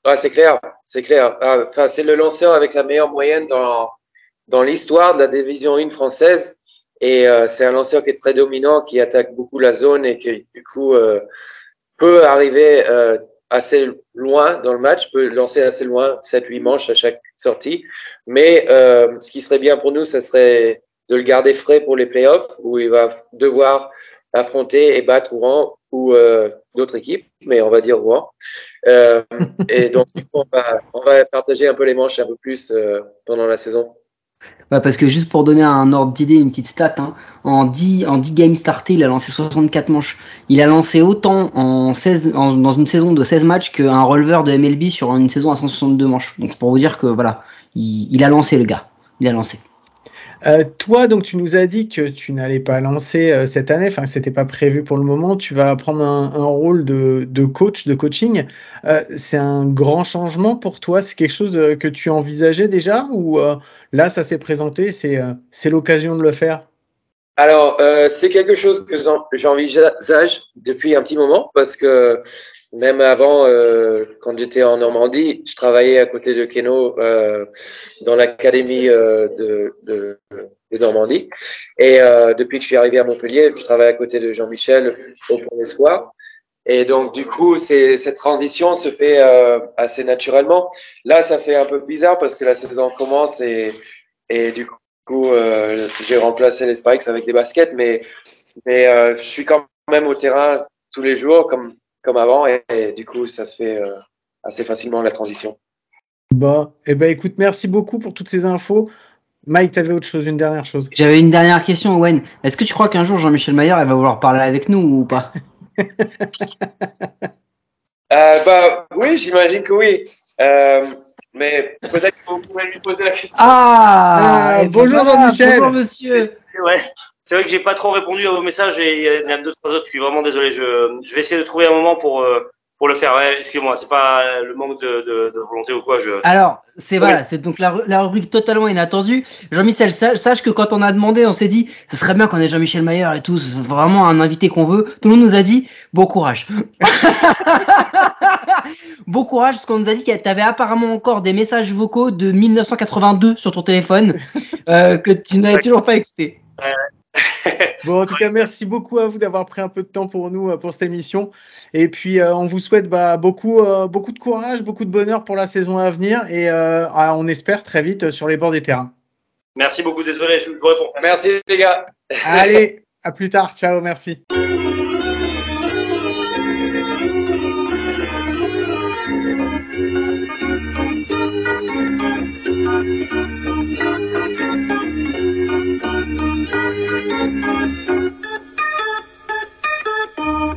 Ah, c'est clair, c'est clair. Ah, Enfin, c'est le lanceur avec la meilleure moyenne dans, dans l'histoire de la division 1 française. Et euh, c'est un lanceur qui est très dominant, qui attaque beaucoup la zone et qui, du coup, euh, peut arriver euh, assez loin dans le match, peut lancer assez loin, 7-8 manches à chaque sortie. Mais euh, ce qui serait bien pour nous, ce serait de le garder frais pour les playoffs, où il va devoir affronter et battre Rouen ou euh, d'autres équipes, mais on va dire Rouen. Euh, et donc, du coup, on va, on va partager un peu les manches un peu plus pendant la saison. Ouais, parce que juste pour donner un ordre d'idée, une petite stat, hein, en 10, en 10 games startés, il a lancé 64 manches. Il a lancé autant en 16, en- dans une saison de 16 matchs qu'un releveur de MLB sur une saison à 162 manches. Donc pour vous dire que voilà, il, il a lancé le gars. Il a lancé. Euh, toi, donc, tu nous as dit que tu n'allais pas lancer euh, cette année, enfin, que c'était pas prévu pour le moment. Tu vas prendre un, rôle de, coach, de coaching. Euh, c'est un grand changement pour toi? C'est quelque chose que tu envisageais déjà? Ou là, ça s'est présenté, c'est c'est l'occasion de le faire? Alors, c'est quelque chose que j'envisage depuis un petit moment parce que même avant, euh, quand j'étais en Normandie, je travaillais à côté de Keno euh, dans l'académie euh, de, de, de, Normandie. Et euh, depuis que je suis arrivé à Montpellier, je travaille à côté de Jean-Michel au Pont Espoir. Et donc, du coup, cette transition se fait euh, assez naturellement. Là, ça fait un peu bizarre parce que la saison commence et, et du coup, euh, j'ai remplacé les spikes avec des baskets, mais, mais je suis quand même au terrain tous les jours, comme comme avant et, du coup ça se fait euh, assez facilement la transition. Bon, et eh ben écoute, merci beaucoup pour toutes ces infos. Mike, tu avais autre chose, une dernière chose? J'avais une dernière question, Owen. Est-ce que tu crois qu'un jour Jean-Michel Maillard va vouloir parler avec nous ou pas? <laughs> Euh, Bah oui, j'imagine que oui. Euh, mais peut-être que vous pouvez lui poser la question. Ah, ah bonjour Jean-Michel. Bonjour monsieur. Ouais. C'est vrai que j'ai pas trop répondu au message et il y a deux trois autres. Je suis vraiment désolé. Je, je vais essayer de trouver un moment pour euh, pour le faire. Ouais, Excusez-moi, c'est pas le manque de, de, de, volonté ou quoi. Je... Alors, c'est voilà, c'est donc la, la, rubrique totalement inattendue. Jean-Michel, sache que quand on a demandé, on s'est dit, ce serait bien qu'on ait Jean-Michel Maillard et tout, c'est vraiment un invité qu'on veut. Tout le monde nous a dit, bon courage. <laughs> bon courage, parce qu'on nous a dit que tu avais apparemment encore des messages vocaux de 1982 sur ton téléphone <laughs> euh, que tu n'avais toujours pas écouté. <laughs> Bon, en tout cas, merci beaucoup à vous d'avoir pris un peu de temps pour nous, euh, pour cette émission. Et puis, euh, on vous souhaite bah, beaucoup, euh, beaucoup de courage, beaucoup de bonheur pour la saison à venir. Et ah, on espère très vite sur les bords des terrains. Merci beaucoup, désolé, je vous réponds. Merci les gars. Allez, à plus tard. Ciao, merci.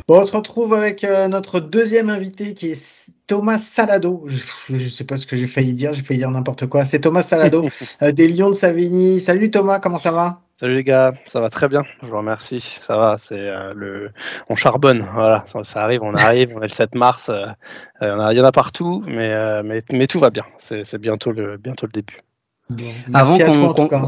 Bon, on se retrouve avec euh, notre deuxième invité qui est Thomas Salado. Je, ne sais pas ce que j'ai failli dire, j'ai failli dire n'importe quoi. C'est Thomas Salado <laughs> euh, des Lions de Savigny. Salut Thomas, comment ça va? Salut les gars, ça va très bien, je vous remercie. Ça va, c'est euh, le, on charbonne, voilà, ça, arrive, on arrive, on est le 7 mars, il y en a partout, mais, mais, mais tout va bien. C'est bientôt le, bientôt le début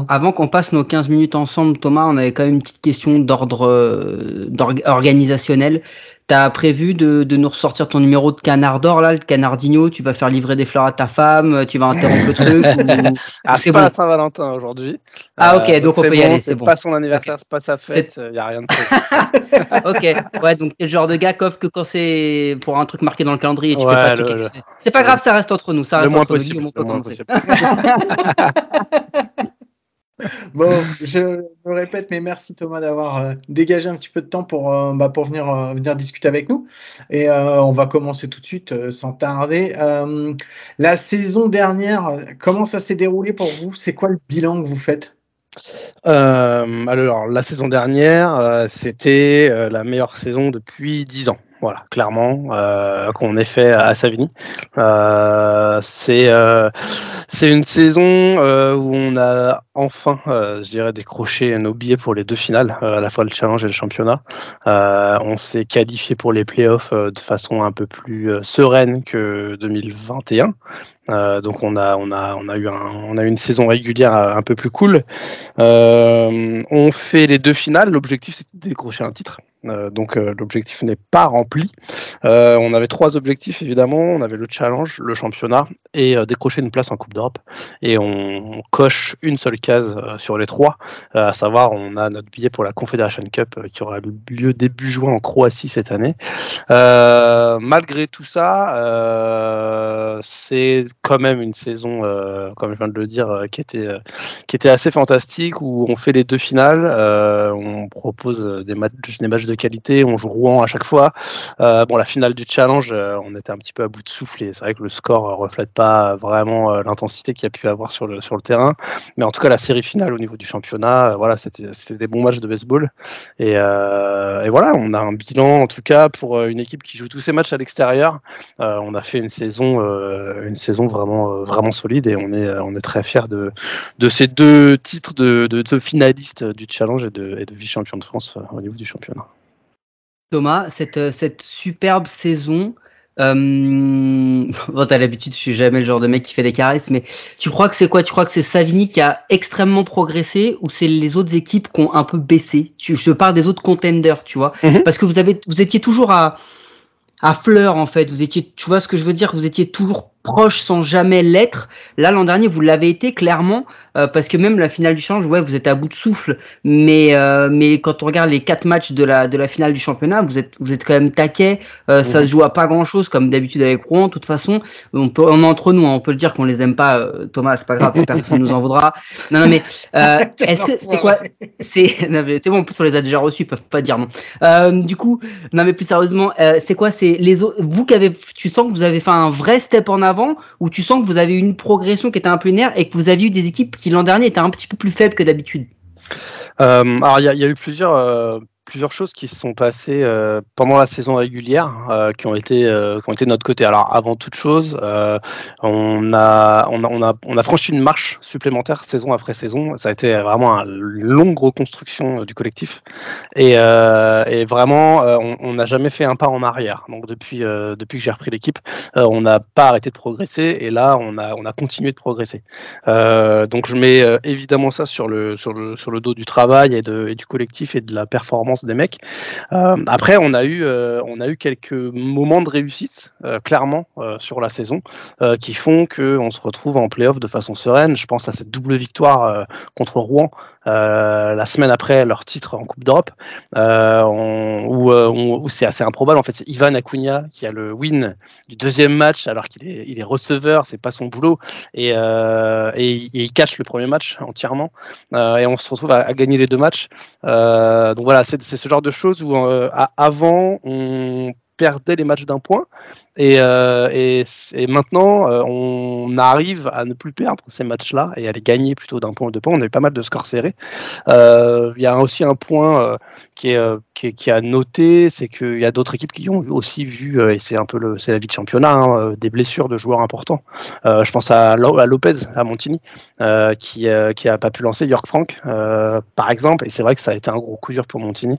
avant qu'on passe nos 15 minutes ensemble, Thomas, on avait quand même une petite question d'ordre euh, organisationnel. T'as prévu de, de, nous ressortir ton numéro de canard d'or là, le canardinho Tu vas faire livrer des fleurs à ta femme Tu vas interrompre le truc ou... <laughs> Ah, c'est pas Saint-Valentin aujourd'hui. Ah ok, euh, donc on peut y aller, c'est bon. C'est pas son anniversaire, c'est pas sa fête, il y a rien de <laughs> ok, ouais, donc t'es le genre de gars qu'offre que quand c'est pour un truc marqué dans le calendrier, tu peux pas C'est pas grave, ça reste entre nous, ça reste le entre possible, nous. Le moins possible. <laughs> Bon, je me répète, mais merci Thomas d'avoir euh, dégagé un petit peu de temps pour, euh, bah, venir, euh, venir discuter avec nous. Et on va commencer tout de suite sans tarder. la saison dernière, comment ça s'est déroulé pour vous? C'est quoi le bilan que vous faites? Alors, la saison dernière, c'était la meilleure saison depuis 10 ans. Voilà, clairement, euh, qu'on ait fait à Savigny. Euh, c'est euh, c'est une saison euh, où on a enfin, euh, je dirais, décroché nos billets pour les deux finales, à la fois le challenge et le championnat. on s'est qualifié pour les playoffs de façon un peu plus sereine que 2021. Euh, donc on a on a on a eu un, on a eu une saison régulière un peu plus cool. Euh, on fait les deux finales. L'objectif c'était de décrocher un titre. Euh, donc euh, l'objectif n'est pas rempli. Euh, on avait trois objectifs évidemment. On avait le challenge, le championnat et décrocher une place en Coupe d'Europe. Et on, coche une seule case sur les trois, à savoir on a notre billet pour la Confederation Cup qui aura lieu début juin en Croatie cette année. malgré tout ça, c'est quand même une saison, comme je viens de le dire, qui était qui assez fantastique où on fait les deux finales. on propose des des matchs de qualité. On joue Rouen à chaque fois. bon, la finale du challenge, on était un petit peu à bout de souffle et c'est vrai que le score reflète pas vraiment l'intensité qu'il y a pu avoir sur le terrain. Mais en tout cas, la série finale au niveau du championnat, voilà, c'était des bons matchs de baseball. Et, voilà, on a un bilan en tout cas pour une équipe qui joue tous ses matchs à l'extérieur. on a fait une saison, une saison vraiment solide et on est très fiers de ces deux titres de, de, finalistes du challenge et de, et de vice-champion de France euh, au niveau du championnat. Thomas, cette, euh, cette superbe saison, euh, <laughs> bon, t'as l'habitude, je suis jamais le genre de mec qui fait des caresses, mais tu crois que c'est quoi? Tu crois que c'est Savini qui a extrêmement progressé ou c'est les autres équipes qui ont un peu baissé? Tu, Je parle des autres contenders, tu vois, mhm. parce que vous avez, vous étiez toujours à à fleur en fait. Vous étiez, tu vois ce que je veux dire? Vous étiez toujours proche sans jamais l'être. Là, l'an dernier, vous l'avez été clairement, euh, parce que même la finale du change, ouais, vous êtes à bout de souffle. Mais euh, mais quand on regarde les quatre matchs de la de la finale du championnat, vous êtes vous êtes quand même taquet. Euh, Ça se joue à pas grand chose comme d'habitude avec Rouen. De toute façon, on peut on est entre nous, hein, on peut le dire qu'on les aime pas. Thomas, c'est pas grave, personne nous en voudra. Non non mais <laughs> est-ce que c'est quoi C'est <laughs> c'est bon. En plus, on les a déjà reçus, ils peuvent pas dire non. du coup, non mais plus sérieusement, c'est quoi C'est les vous qui avez, tu sens que vous avez fait un vrai step en avant où tu sens que vous avez une progression qui était un peu linéaire et que vous avez eu des équipes qui l'an dernier étaient un petit peu plus faibles que d'habitude. Euh, Alors il y, a eu plusieurs euh, plusieurs choses qui se sont passées euh, pendant la saison régulière euh, qui ont été euh, qui ont été de notre côté. Alors avant toute chose, on a, on a on a franchi une marche supplémentaire saison après saison. Ça a été vraiment une longue reconstruction du collectif et, vraiment on n'a jamais fait un pas en arrière. Donc depuis depuis que j'ai repris l'équipe, on n'a pas arrêté de progresser et là on a on a continué de progresser. donc je mets évidemment ça sur le sur le sur le dos du travail et du collectif et de la performance des mecs. Euh, après, on a eu, euh, on a eu quelques moments de réussite, euh, clairement, sur la saison, qui font qu'on se retrouve en playoff de façon sereine. Je pense à cette double victoire contre Rouen euh, la semaine après leur titre en Coupe d'Europe, euh, où, c'est assez improbable. En fait, c'est Ivan Acuna qui a le win du deuxième match alors qu'il est, il est receveur, c'est pas son boulot, euh, et, il cache le premier match entièrement, et on se retrouve à, gagner les deux matchs. donc voilà, c'est ce genre de choses où avant on perdait les matchs d'un point. Et, euh, et, maintenant, euh, on arrive à ne plus perdre ces matchs-là et à les gagner plutôt d'un point ou deux points. On a eu pas mal de scores serrés. Euh, il y a aussi un point qui est, qui, qui a noté, c'est qu'il y a d'autres équipes qui ont aussi vu, et c'est un peu le, c'est la vie de championnat, hein, des blessures de joueurs importants. je pense à, à Lopez, à Montigny, qui, qui pas pu lancer York Frank, par exemple. Et c'est vrai que ça a été un gros coup dur pour Montigny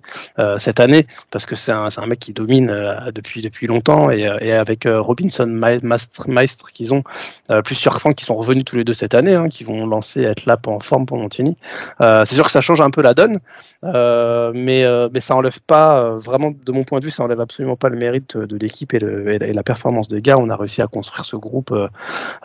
cette année, parce que c'est un, un, mec qui domine depuis, depuis longtemps et, et avec euh, Robinson, Maestre, qu'ils ont, euh, plus sur qui sont revenus tous les deux cette année, hein, qui vont lancer, être là en forme pour Montigny. Euh, c'est sûr que ça change un peu la donne, mais, mais ça enlève pas, vraiment de mon point de vue, ça enlève absolument pas le mérite de l'équipe et, la performance des gars. On a réussi à construire ce groupe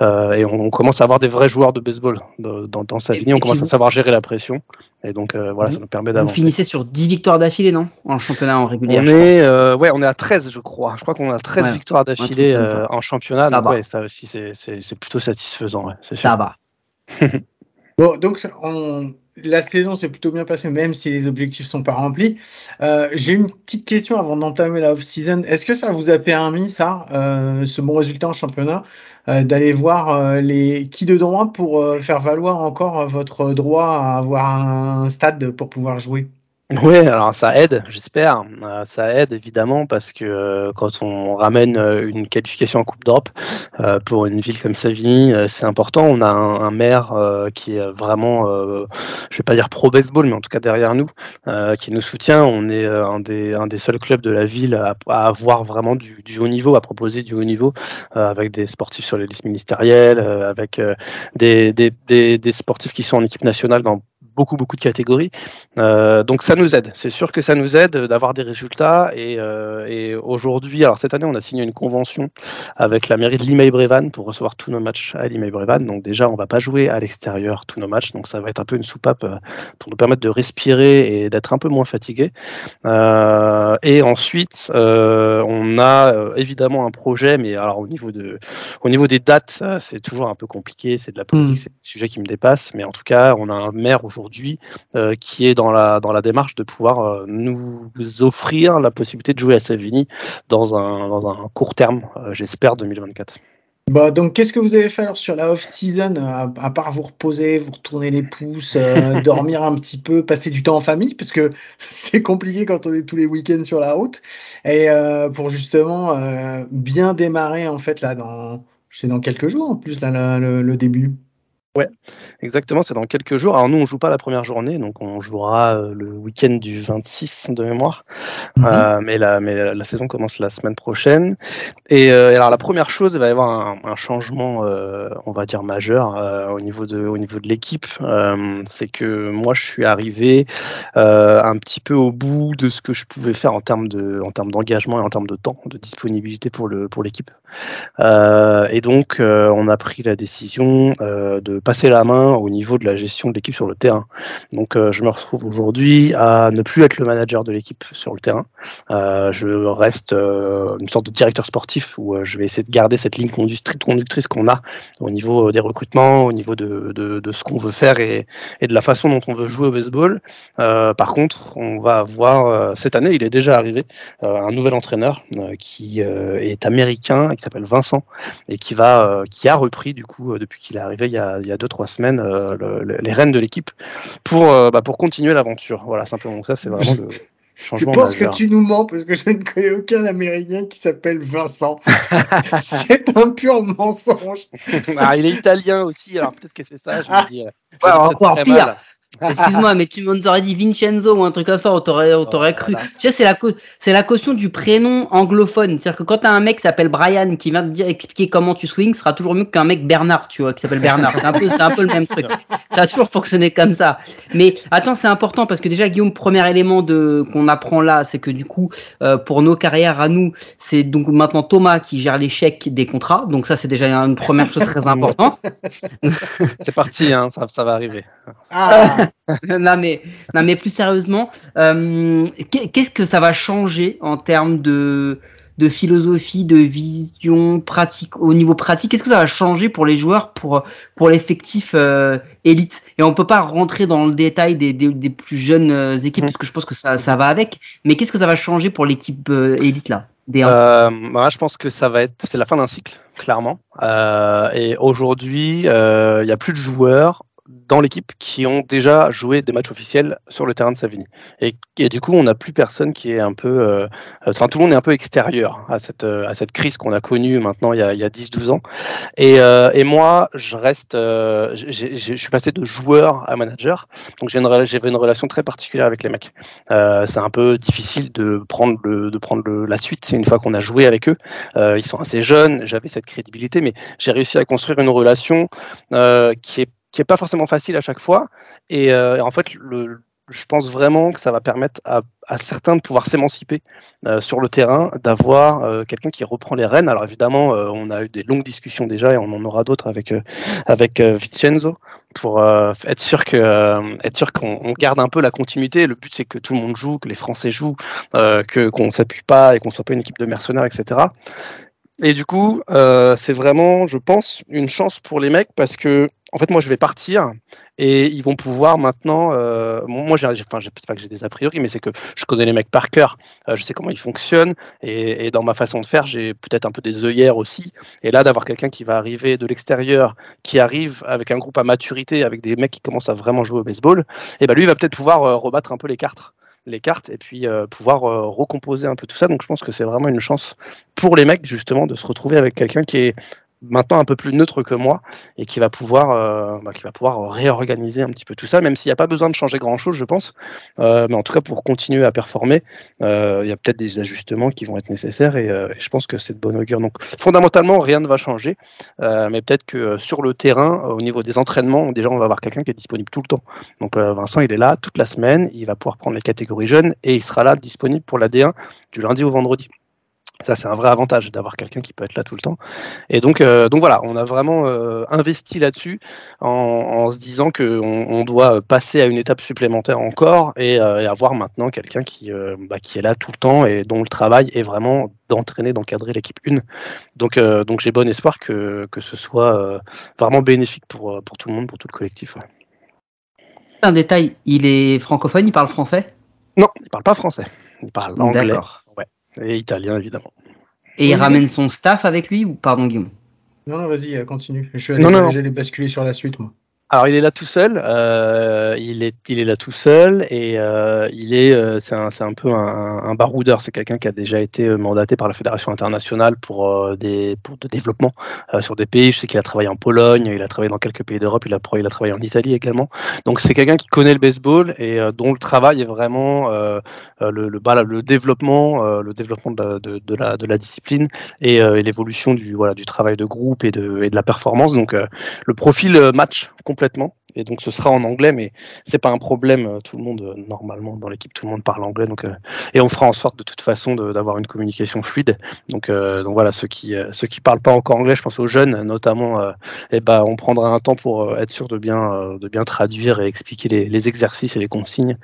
et on, commence à avoir des vrais joueurs de baseball dans, dans sa vie. On commence à savoir gérer la pression. Et donc euh, voilà, ça nous permet d'avancer. Vous finissez sur 10 victoires d'affilée, non? En championnat en régulier On est euh, ouais, on est à 13 je crois. Je crois qu'on a 13 victoires d'affilée euh, en championnat. Ça donc ouais, ça aussi c'est plutôt satisfaisant, ouais, c'est sûr. Ça va. <laughs> bon, donc on, la saison s'est plutôt bien passée, même si les objectifs sont pas remplis. Euh, J'ai une petite question avant d'entamer la off-season. Est-ce que ça vous a permis, ça, euh, ce bon résultat en championnat, euh, d'aller voir les qui de droit pour faire valoir encore votre droit à avoir un stade pour pouvoir jouer? Oui, alors ça aide, j'espère. Euh, ça aide évidemment parce que euh, quand on ramène euh, une qualification en Coupe d'Europe pour une ville comme Savigny, c'est important. On a un, maire qui est vraiment, je vais pas dire pro baseball, mais en tout cas derrière nous, qui nous soutient. On est un des, un des seuls clubs de la ville à, avoir vraiment du, du, haut niveau, à proposer du haut niveau, avec des sportifs sur les listes ministérielles, avec des, des, des, des sportifs qui sont en équipe nationale dans beaucoup beaucoup de catégories. Euh, donc ça nous aide. C'est sûr que ça nous aide d'avoir des résultats. Et, euh, et aujourd'hui, alors cette année, on a signé une convention avec la mairie de Limay-Brévan pour recevoir tous nos matchs à Limay-Brévan. Donc déjà, on va pas jouer à l'extérieur tous nos matchs. Donc ça va être un peu une soupape euh, pour nous permettre de respirer et d'être un peu moins fatigué. Euh, et ensuite, euh, on a évidemment un projet, mais alors au niveau de, au niveau des dates, c'est toujours un peu compliqué. C'est de la politique, mmh. c'est un sujet qui me dépasse. Mais en tout cas, on a un maire aujourd'hui aujourd'hui qui est dans la, dans la démarche de pouvoir nous offrir la possibilité de jouer à Savigny dans un, dans un court terme, j'espère 2024. Bah, donc, qu'est-ce que vous avez fait alors sur la off-season, à, part vous reposer, vous retourner les pouces, euh, <laughs> dormir un petit peu, passer du temps en famille, parce que <laughs> c'est compliqué quand on est tous les week-ends sur la route, et euh, pour justement euh, bien démarrer en fait là dans, c'est dans quelques jours en plus là le début. Ouais, exactement, c'est dans quelques jours. Alors nous, on joue pas la première journée, donc on jouera euh, le week-end du 26 de mémoire. Mhm. Euh, mais, la, mais la saison commence la semaine prochaine. Et euh, alors la première chose, il va y avoir un, un changement, on va dire majeur au niveau de au niveau de l'équipe. c'est que moi, je suis arrivé un petit peu au bout de ce que je pouvais faire en termes de en termes d'engagement et en termes de temps, de disponibilité pour le pour l'équipe. et donc, on a pris la décision de passer la main au niveau de la gestion de l'équipe sur le terrain. Donc euh, je me retrouve aujourd'hui à ne plus être le manager de l'équipe sur le terrain. Euh, je reste euh, une sorte de directeur sportif où je vais essayer de garder cette ligne conductrice, qu'on a au niveau des recrutements, au niveau de, de, de ce qu'on veut faire et, et, de la façon dont on veut jouer au baseball. par contre, on va avoir cette année, il est déjà arrivé, un nouvel entraîneur qui est américain, qui s'appelle Vincent et qui va, qui a repris du coup depuis qu'il est arrivé il y a, il y a deux trois semaines euh, les rênes de l'équipe pour euh, bah, pour continuer l'aventure. Voilà simplement. Donc ça c'est vraiment le changement. Je pense que tu nous mens parce que je ne connais aucun Américain qui s'appelle Vincent. <laughs> c'est un pur mensonge. <laughs> ah, il est italien aussi, alors peut-être que c'est ça. Je me dis, euh, encore pire. Excuse-moi, mais tu nous aurais dit Vincenzo ou un truc comme ça, on t'aurait, on t'aurait cru. Tu sais, c'est la, c'est la caution du prénom anglophone. C'est-à-dire que quand t'as un mec qui s'appelle Brian qui vient te dire, expliquer comment tu swings, ce sera toujours mieux qu'un mec Bernard, tu vois, qui s'appelle Bernard. C'est un peu, c'est un peu le même truc. Ça a toujours fonctionné comme ça. Mais attends, c'est important parce que déjà, Guillaume, premier élément de, qu'on apprend là, c'est que du coup, euh, pour nos carrières à nous, c'est donc maintenant Thomas qui gère l'échec des contrats. Donc ça, c'est déjà une première chose très importante. <laughs> c'est parti, hein, ça, ça va arriver. Ah. <laughs> <laughs> non, mais, non, mais plus sérieusement, euh, qu'est-ce que ça va changer en termes de, de philosophie, de vision pratique, au niveau pratique? Qu'est-ce que ça va changer pour les joueurs, pour, pour l'effectif euh, élite? Et on peut pas rentrer dans le détail des, des, plus jeunes euh, équipes, mmh. parce que je pense que ça, ça va avec. Mais qu'est-ce que ça va changer pour l'équipe élite là euh, bah, je pense que ça va être, c'est la fin d'un cycle, clairement. et aujourd'hui, il n'y a plus de joueurs dans l'équipe qui ont déjà joué des matchs officiels sur le terrain de Savigny. Et, du coup, on n'a plus personne qui est un peu. Euh, enfin, tout le monde est un peu extérieur à cette, euh, à cette crise qu'on a connue maintenant il y a, a 10-12 ans. Et, euh, et, moi, je reste. je suis passé de joueur à manager. Donc, j'ai une, relation très particulière avec les mecs. c'est un peu difficile de prendre, le, de prendre la suite une fois qu'on a joué avec eux. ils sont assez jeunes, j'avais cette crédibilité, mais j'ai réussi à construire une relation qui est qui est pas forcément facile à chaque fois. Et, euh, en fait, le, je pense vraiment que ça va permettre à, à certains de pouvoir s'émanciper euh, sur le terrain, d'avoir euh, quelqu'un qui reprend les rênes. Alors évidemment, on a eu des longues discussions déjà et on en aura d'autres avec avec Vincenzo pour être sûr que être sûr qu'on garde un peu la continuité. Le but c'est que tout le monde joue, que les Français jouent, que qu'on s'appuie pas et qu'on soit pas une équipe de mercenaires, etc. Et du coup, c'est vraiment, je pense, une chance pour les mecs parce que en fait, moi, je vais partir et ils vont pouvoir maintenant. Euh, moi, j'ai, enfin, sais pas que j'ai des a priori, mais c'est que je connais les mecs par cœur. Euh, je sais comment ils fonctionnent et, dans ma façon de faire, j'ai peut-être un peu des œillères aussi. Et là, d'avoir quelqu'un qui va arriver de l'extérieur, qui arrive avec un groupe à maturité, avec des mecs qui commencent à vraiment jouer au baseball, et eh ben lui, il va peut-être pouvoir euh, rebattre un peu les cartes les cartes et puis pouvoir recomposer un peu tout ça. Donc je pense que c'est vraiment une chance pour les mecs justement de se retrouver avec quelqu'un qui est maintenant un peu plus neutre que moi et qui va pouvoir euh, bah, qui va pouvoir réorganiser un petit peu tout ça même s'il n'y a pas besoin de changer grand chose je pense. Euh, mais en tout cas pour continuer à performer euh, il y a peut-être des ajustements qui vont être nécessaires et, je pense que c'est de bonne augure. Donc fondamentalement rien ne va changer mais peut-être que sur le terrain au niveau des entraînements déjà on va avoir quelqu'un qui est disponible tout le temps. Donc Vincent il est là toute la semaine il va pouvoir prendre les catégories jeunes et il sera là disponible pour la D1 du lundi au vendredi ça, c'est un vrai avantage d'avoir quelqu'un qui peut être là tout le temps. Et donc, euh, donc voilà, on a vraiment euh, investi là-dessus en, se disant qu'on on doit passer à une étape supplémentaire encore et, euh, avoir maintenant quelqu'un qui, bah, qui est là tout le temps et dont le travail est vraiment d'entraîner, d'encadrer l'équipe 1. Donc, donc j'ai bon espoir que, que ce soit vraiment bénéfique pour, pour tout le monde, pour tout le collectif. un détail, il est francophone, il parle français? Non, il parle pas français. Il parle anglais. D'accord. Et italien, évidemment. Et il ramène son staff avec lui ou pardon Guillaume? Non, non, vas-y, euh, continue. Je suis Non, allé, non, non. j'allais basculer sur la suite, moi. Alors il est là tout seul, euh, il est il est là tout seul et euh, il est euh, c'est un un peu un, un baroudeur, c'est quelqu'un qui a déjà été euh, mandaté par la fédération internationale pour euh, des pour de développement sur des pays. Je sais qu'il a travaillé en Pologne, il a travaillé dans quelques pays d'Europe, il a il a travaillé en Italie également. Donc c'est quelqu'un qui connaît le baseball et dont le travail est vraiment le le, bah, le développement le développement de, la- de, de la de la discipline et, et l'évolution du voilà du travail de groupe et de et de la performance. Donc le profil match complètement. Et donc ce sera en anglais, mais c'est pas un problème. euh, Tout le monde, euh, normalement, dans l'équipe, tout le monde parle anglais. Donc, euh, et on fera en sorte de toute façon d'avoir une communication fluide. Donc, donc voilà, ceux qui ceux qui parlent pas encore anglais, je pense aux jeunes notamment, euh, eh ben, on prendra un temps pour être sûr de bien de bien traduire et expliquer les, exercices et les consignes.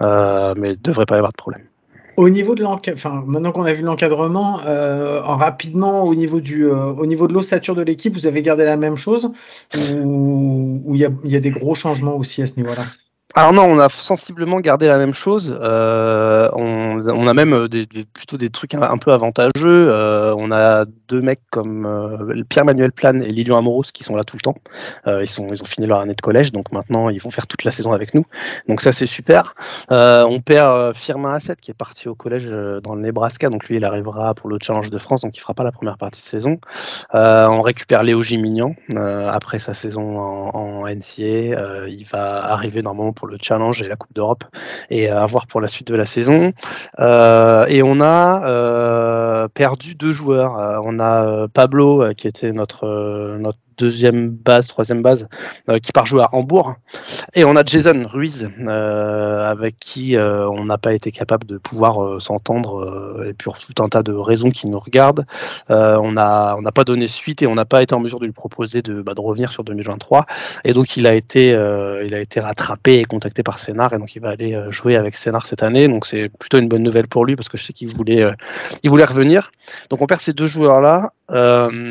Mais il devrait pas y avoir de problème. Au niveau de l'encadrement, enfin, maintenant qu'on a vu l'encadrement, euh, en rapidement, au niveau du, euh, au niveau de l'ossature de l'équipe, vous avez gardé la même chose ou il y a, y a des gros changements aussi à ce niveau-là? Alors non, on a sensiblement gardé la même chose. Euh, on, a même euh, des, plutôt des trucs un, peu avantageux. Euh, on a deux mecs comme Pierre-Manuel Plane et Lilian Amoros qui sont là tout le temps. Ils, ils ont fini leur année de collège, donc maintenant ils vont faire toute la saison avec nous. Donc ça c'est super. On perd Firmin Asset qui est parti au collège dans le Nebraska, donc lui il arrivera pour le Challenge de France, donc il fera pas la première partie de saison. On récupère Léo Gimignan après sa saison en, en NCA. Il va arriver normalement pour le Challenge et la Coupe d'Europe et euh, à voir pour la suite de la saison. Euh, et on a euh, perdu deux joueurs. On a Pablo qui était notre notre deuxième base, troisième base, euh, qui part jouer à Hambourg. Et on a Jason Ruiz, euh, avec qui euh, on n'a pas été capable de pouvoir s'entendre, et pour tout un tas de raisons qui nous regardent. On n'a pas donné suite et on n'a pas été en mesure de lui proposer de, bah, revenir sur 2023. Et donc il a été, il a été rattrapé et contacté par Sénart, et donc il va aller jouer avec Sénart cette année. Donc c'est plutôt une bonne nouvelle pour lui parce que je sais qu'il voulait, il voulait revenir. Donc on perd ces deux joueurs-là.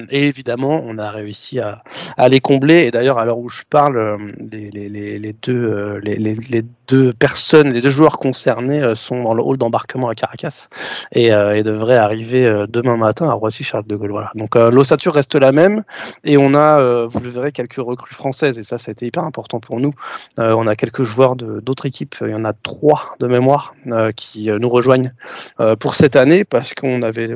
Et évidemment, on a réussi à, à les combler. Et d'ailleurs, à l'heure où je parle, euh, les, deux, euh, les, deux personnes, les deux joueurs concernés euh, sont dans le hall d'embarquement à Caracas et, et devraient arriver demain matin à Roissy-Charles de Gaulle. Voilà. Donc l'ossature reste la même et on a, vous le verrez, quelques recrues françaises et ça, ça a été hyper important pour nous. On a quelques joueurs d'autres équipes, il y en a trois de mémoire qui nous rejoignent pour cette année parce qu'on avait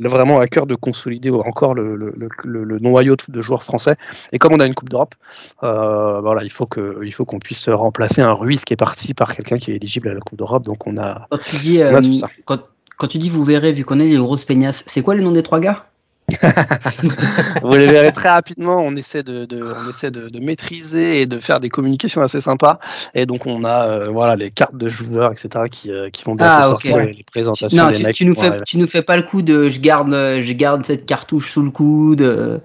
vraiment à cœur de consolider encore le, le- le noyau de joueurs français. Et comme on a une Coupe d'Europe, euh, voilà, il faut que il faut qu'on puisse remplacer un Ruiz qui est parti par quelqu'un qui est éligible à la Coupe d'Europe. Donc on a Quand tu dis, euh, quand, quand tu dis vous verrez, vu qu'on est les grosses feignasses, c'est quoi les noms des trois gars? <laughs> Vous les verrez très rapidement. On essaie de, de on essaie de, de maîtriser et de faire des communications assez sympas. Et donc on a euh, voilà les cartes de joueurs etc qui, euh, qui vont bientôt Ah, sortir les présentations Non, des tu, mecs. tu nous fais, arriver. tu nous fais pas le coup de je garde, je garde cette cartouche sous le coude,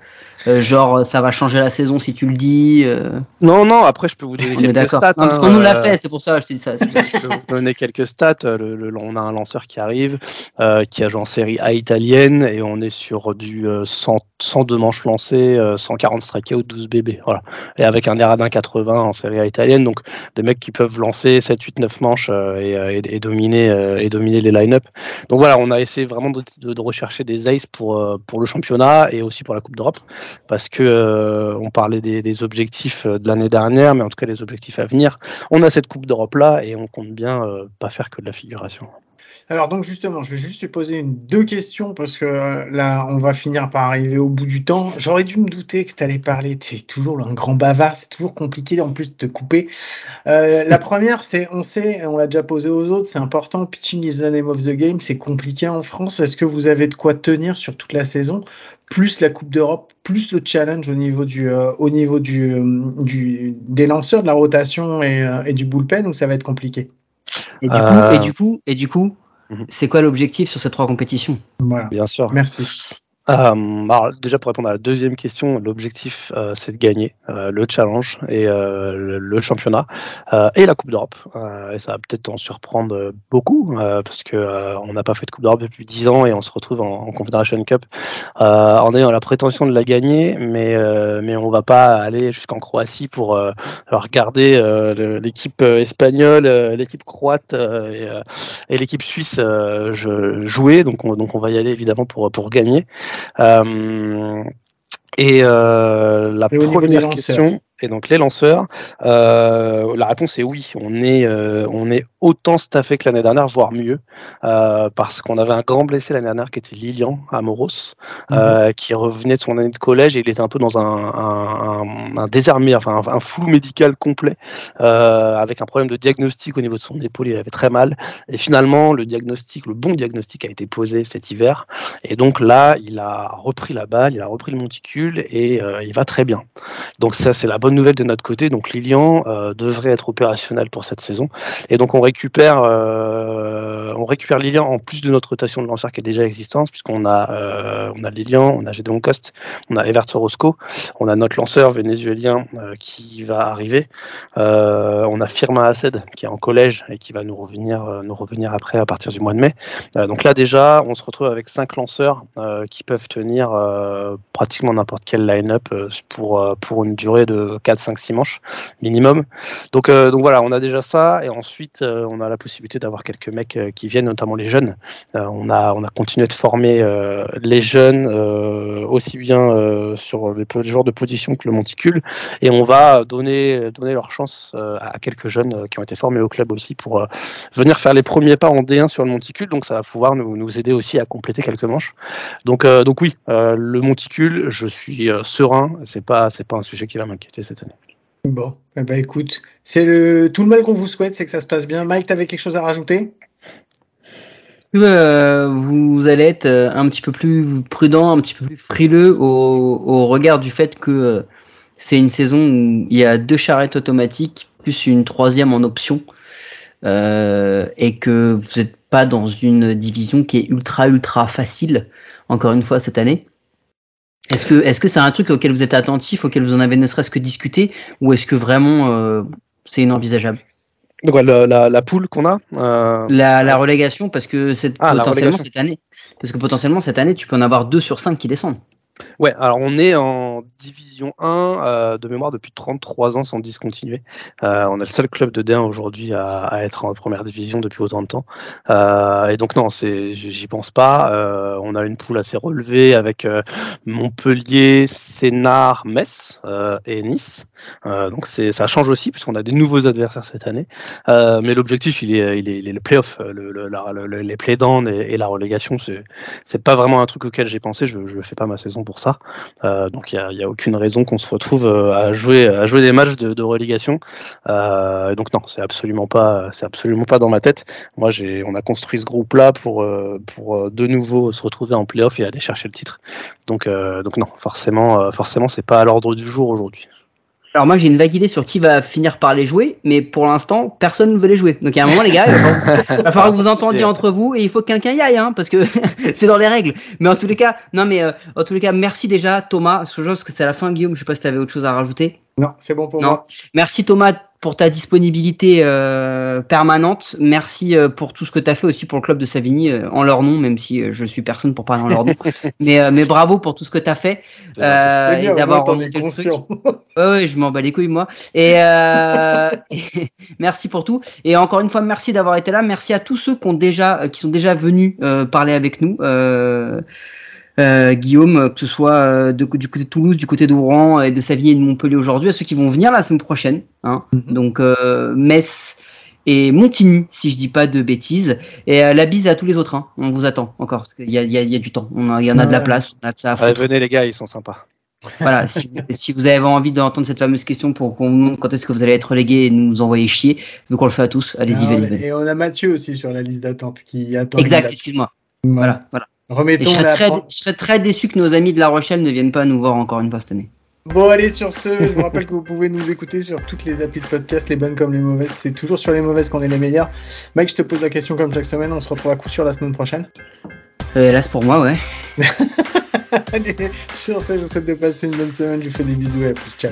euh, euh, genre ça va changer la saison si tu le dis. euh, Non non. Après je peux vous donner on quelques d'accord. stats. Non, parce hein, qu'on nous l'a euh, fait, c'est pour ça que je te dis ça. <laughs> je vais vous donner quelques stats. Euh, Le, le- on a un lanceur qui arrive, euh, qui a joué en série A italienne, et on est sur du euh, 100, 102 manches lancées, euh, 140 strikeouts, 12 BB. Voilà. Et avec un d'un 80 en série A italienne, donc des mecs qui peuvent lancer 7, 8, 9 manches euh, et, euh, et- et dominer, euh, et dominer les line-up. Donc voilà, on a essayé vraiment de, de- de rechercher des aces pour, euh, pour le championnat et aussi pour la Coupe d'Europe, parce que euh, on parlait des, objectifs euh, de l'année dernière, mais en tout cas les objectifs à venir on a cette Coupe d'Europe là et on compte bien euh, pas faire que de la figuration. Alors donc justement, je vais juste te poser une, deux questions parce que euh, là, on va finir par arriver au bout du temps. J'aurais dû me douter que tu allais parler. Tu es toujours un grand bavard, c'est toujours compliqué en plus de te couper. Euh, la première, c'est, on sait, on l'a déjà posé aux autres, c'est important. Pitching is the name of the game. C'est compliqué en France. Est-ce que vous avez de quoi tenir sur toute la saison, plus la Coupe d'Europe, plus le challenge au niveau du, euh, au niveau du, du, des lanceurs, de la rotation et, euh, et du bullpen, ou ça va être compliqué? Et du Euh, coup, et du coup, et du coup, C'est quoi l'objectif sur ces trois compétitions? Voilà. Bien sûr. Merci. Euh, alors, déjà pour répondre à la deuxième question, l'objectif euh, c'est de gagner euh, le challenge et euh, le, le championnat euh, et la Coupe d'Europe. Et ça va peut-être en surprendre beaucoup parce que on n'a pas fait de Coupe d'Europe depuis 10 ans et on se retrouve en, en Confederation Cup en ayant la prétention de la gagner, mais mais on va pas aller jusqu'en Croatie pour regarder l'équipe espagnole, l'équipe croate et, et l'équipe suisse jouer. Donc on, donc on va y aller évidemment pour pour gagner. Euh, et euh, la première question, et donc les lanceurs, euh, la réponse est oui. On est, euh, on est autant staffé que l'année dernière, voire mieux, euh, parce qu'on avait un grand blessé l'année dernière qui était Lilian Amoros, euh, qui revenait de son année de collège et il était un peu dans un, un, un, un désarmé, enfin un, flou médical complet, avec un problème de diagnostic au niveau de son épaule. Il avait très mal. Et finalement, le diagnostic, le bon diagnostic a été posé cet hiver. Et donc là, il a repris la balle, il a repris le monticule et il va très bien. Donc ça, c'est la bonne nouvelle de notre côté. Donc Lilian euh, devrait être opérationnel pour cette saison. Et donc on récupère, euh, on récupère Lilian en plus de notre rotation de lanceurs qui est déjà existante, puisqu'on a, euh, on a Lilian, on a Gédéon Coste, on a Evert Orozco, on a notre lanceur vénézuélien qui va arriver. On a Firma Assed qui est en collège et qui va nous revenir, nous revenir après à partir du mois de mai. Donc là déjà, on se retrouve avec cinq lanceurs qui peuvent tenir pratiquement n'importe quel line-up pour, pour une durée de 4, 5, 6 manches minimum. Donc, euh, donc voilà, on a déjà ça et ensuite euh, on a la possibilité d'avoir quelques mecs euh, qui viennent, notamment les jeunes. On, a, on a continué de former les jeunes aussi bien sur les, les joueurs de position que le monticule et on va donner, donner leur chance à quelques jeunes qui ont été formés au club aussi pour venir faire les premiers pas en D1 sur le monticule. Donc ça va pouvoir nous, nous aider aussi à compléter quelques manches. Donc, donc oui, le monticule, je suis serein. C'est pas, c'est pas un sujet qui va m'inquiéter cette année. Bon, eh ben écoute, c'est le tout le mal qu'on vous souhaite, c'est que ça se passe bien. Mike, t'avais quelque chose à rajouter? Euh, vous allez être euh, un petit peu plus prudent, un petit peu plus frileux au, au regard du fait que euh, c'est une saison où il y a deux charrettes automatiques plus une troisième en option euh, et que vous n'êtes pas dans une division qui est ultra ultra facile encore une fois cette année. Est-ce que est-ce que c'est un truc auquel vous êtes attentif, auquel vous en avez ne serait-ce que discuté, ou est-ce que vraiment euh, c'est inenvisageable? Donc voilà, la, la, la poule qu'on a. euh, la, la relégation, parce que c'est Ah, potentiellement cette année. Parce que potentiellement cette année, tu peux en avoir deux sur cinq qui descendent. Ouais, alors on est en division 1 euh, de mémoire depuis 33 ans sans discontinuer. Euh, on est le seul club de D1 aujourd'hui à, être en première division depuis autant de temps. Euh, et donc non, j'y pense pas. On a une poule assez relevée avec Montpellier, Sénart, Metz et Nice. Donc ça change aussi puisqu'on a des nouveaux adversaires cette année. Mais l'objectif, il est, il est, le playoff, le, le, la- le- les playdowns et, et la relégation. C'est, c'est pas vraiment un truc auquel j'ai pensé. Je, je fais pas ma saison ça. Euh, donc il y a, a aucune raison qu'on se retrouve euh, à jouer à jouer des matchs de, de relégation. Euh, donc non, c'est absolument pas c'est absolument pas dans ma tête. Moi j'ai on a construit ce groupe là pour pour de nouveau se retrouver en playoff et aller chercher le titre. Donc donc non, forcément forcément c'est pas à l'ordre du jour aujourd'hui. Alors moi j'ai une vague idée sur qui va finir par les jouer, mais pour l'instant personne ne veut les jouer. Donc à un moment les gars, il va falloir, il va falloir que vous entendiez <laughs> entre vous et il faut que quelqu'un y aille, hein, parce que <laughs> c'est dans les règles. Mais en tous les cas, non mais euh, en tous les cas, merci déjà Thomas. Parce que je pense que c'est à la fin Guillaume. Je sais pas si tu avais autre chose à rajouter. Non, c'est bon pour Non. moi. Merci Thomas pour ta disponibilité euh, permanente. Merci euh, pour tout ce que tu as fait aussi pour le club de Savigny euh, en leur nom, même si euh, je suis personne pour parler en leur nom. <laughs> mais, euh, mais bravo pour tout ce que tu as fait. Euh, bien, et d'avoir remonté le truc. Ouais, ouais, je m'en bats les couilles, moi. Et, euh, <laughs> et merci pour tout. Et encore une fois, merci d'avoir été là. Merci à tous ceux qui, ont déjà, qui sont déjà venus euh, parler avec nous. Euh, euh, Guillaume, euh, que ce soit euh, de- du côté de Toulouse, du côté d'Oran et de Savigny et de Montpellier aujourd'hui, à ceux qui vont venir la semaine prochaine. Hein. Mhm. Donc, euh, Metz et Montigny, si je dis pas de bêtises. Et euh, la bise à tous les autres. Hein. On vous attend encore, parce qu'il y a, y, y du temps. Il y en a de la place. On a de ça à Ouais, foutre. venez les gars, ils sont sympas. Voilà, si, <laughs> si vous avez envie d'entendre cette fameuse question pour qu'on vous montre quand est-ce que vous allez être relégué et nous envoyer chier, vu qu'on le fait à tous, allez-y, Ah, venez. Et on a Mathieu aussi sur la liste d'attente qui attend. Exact, excuse-moi. Voilà. Voilà, voilà. Remettons je serais, la très, je serais très déçu que nos amis de La Rochelle ne viennent pas nous voir encore une fois cette année. Bon, allez, sur ce, je vous rappelle que vous pouvez nous écouter sur toutes les applis de podcast, les bonnes comme les mauvaises. C'est toujours sur les mauvaises qu'on est les meilleurs. Mike, je te pose la question comme chaque semaine. On se retrouve à coup sûr la semaine prochaine. Euh, hélas pour moi, ouais. <laughs> Allez, sur ce, je vous souhaite de passer une bonne semaine. Je vous fais des bisous et à plus. Ciao.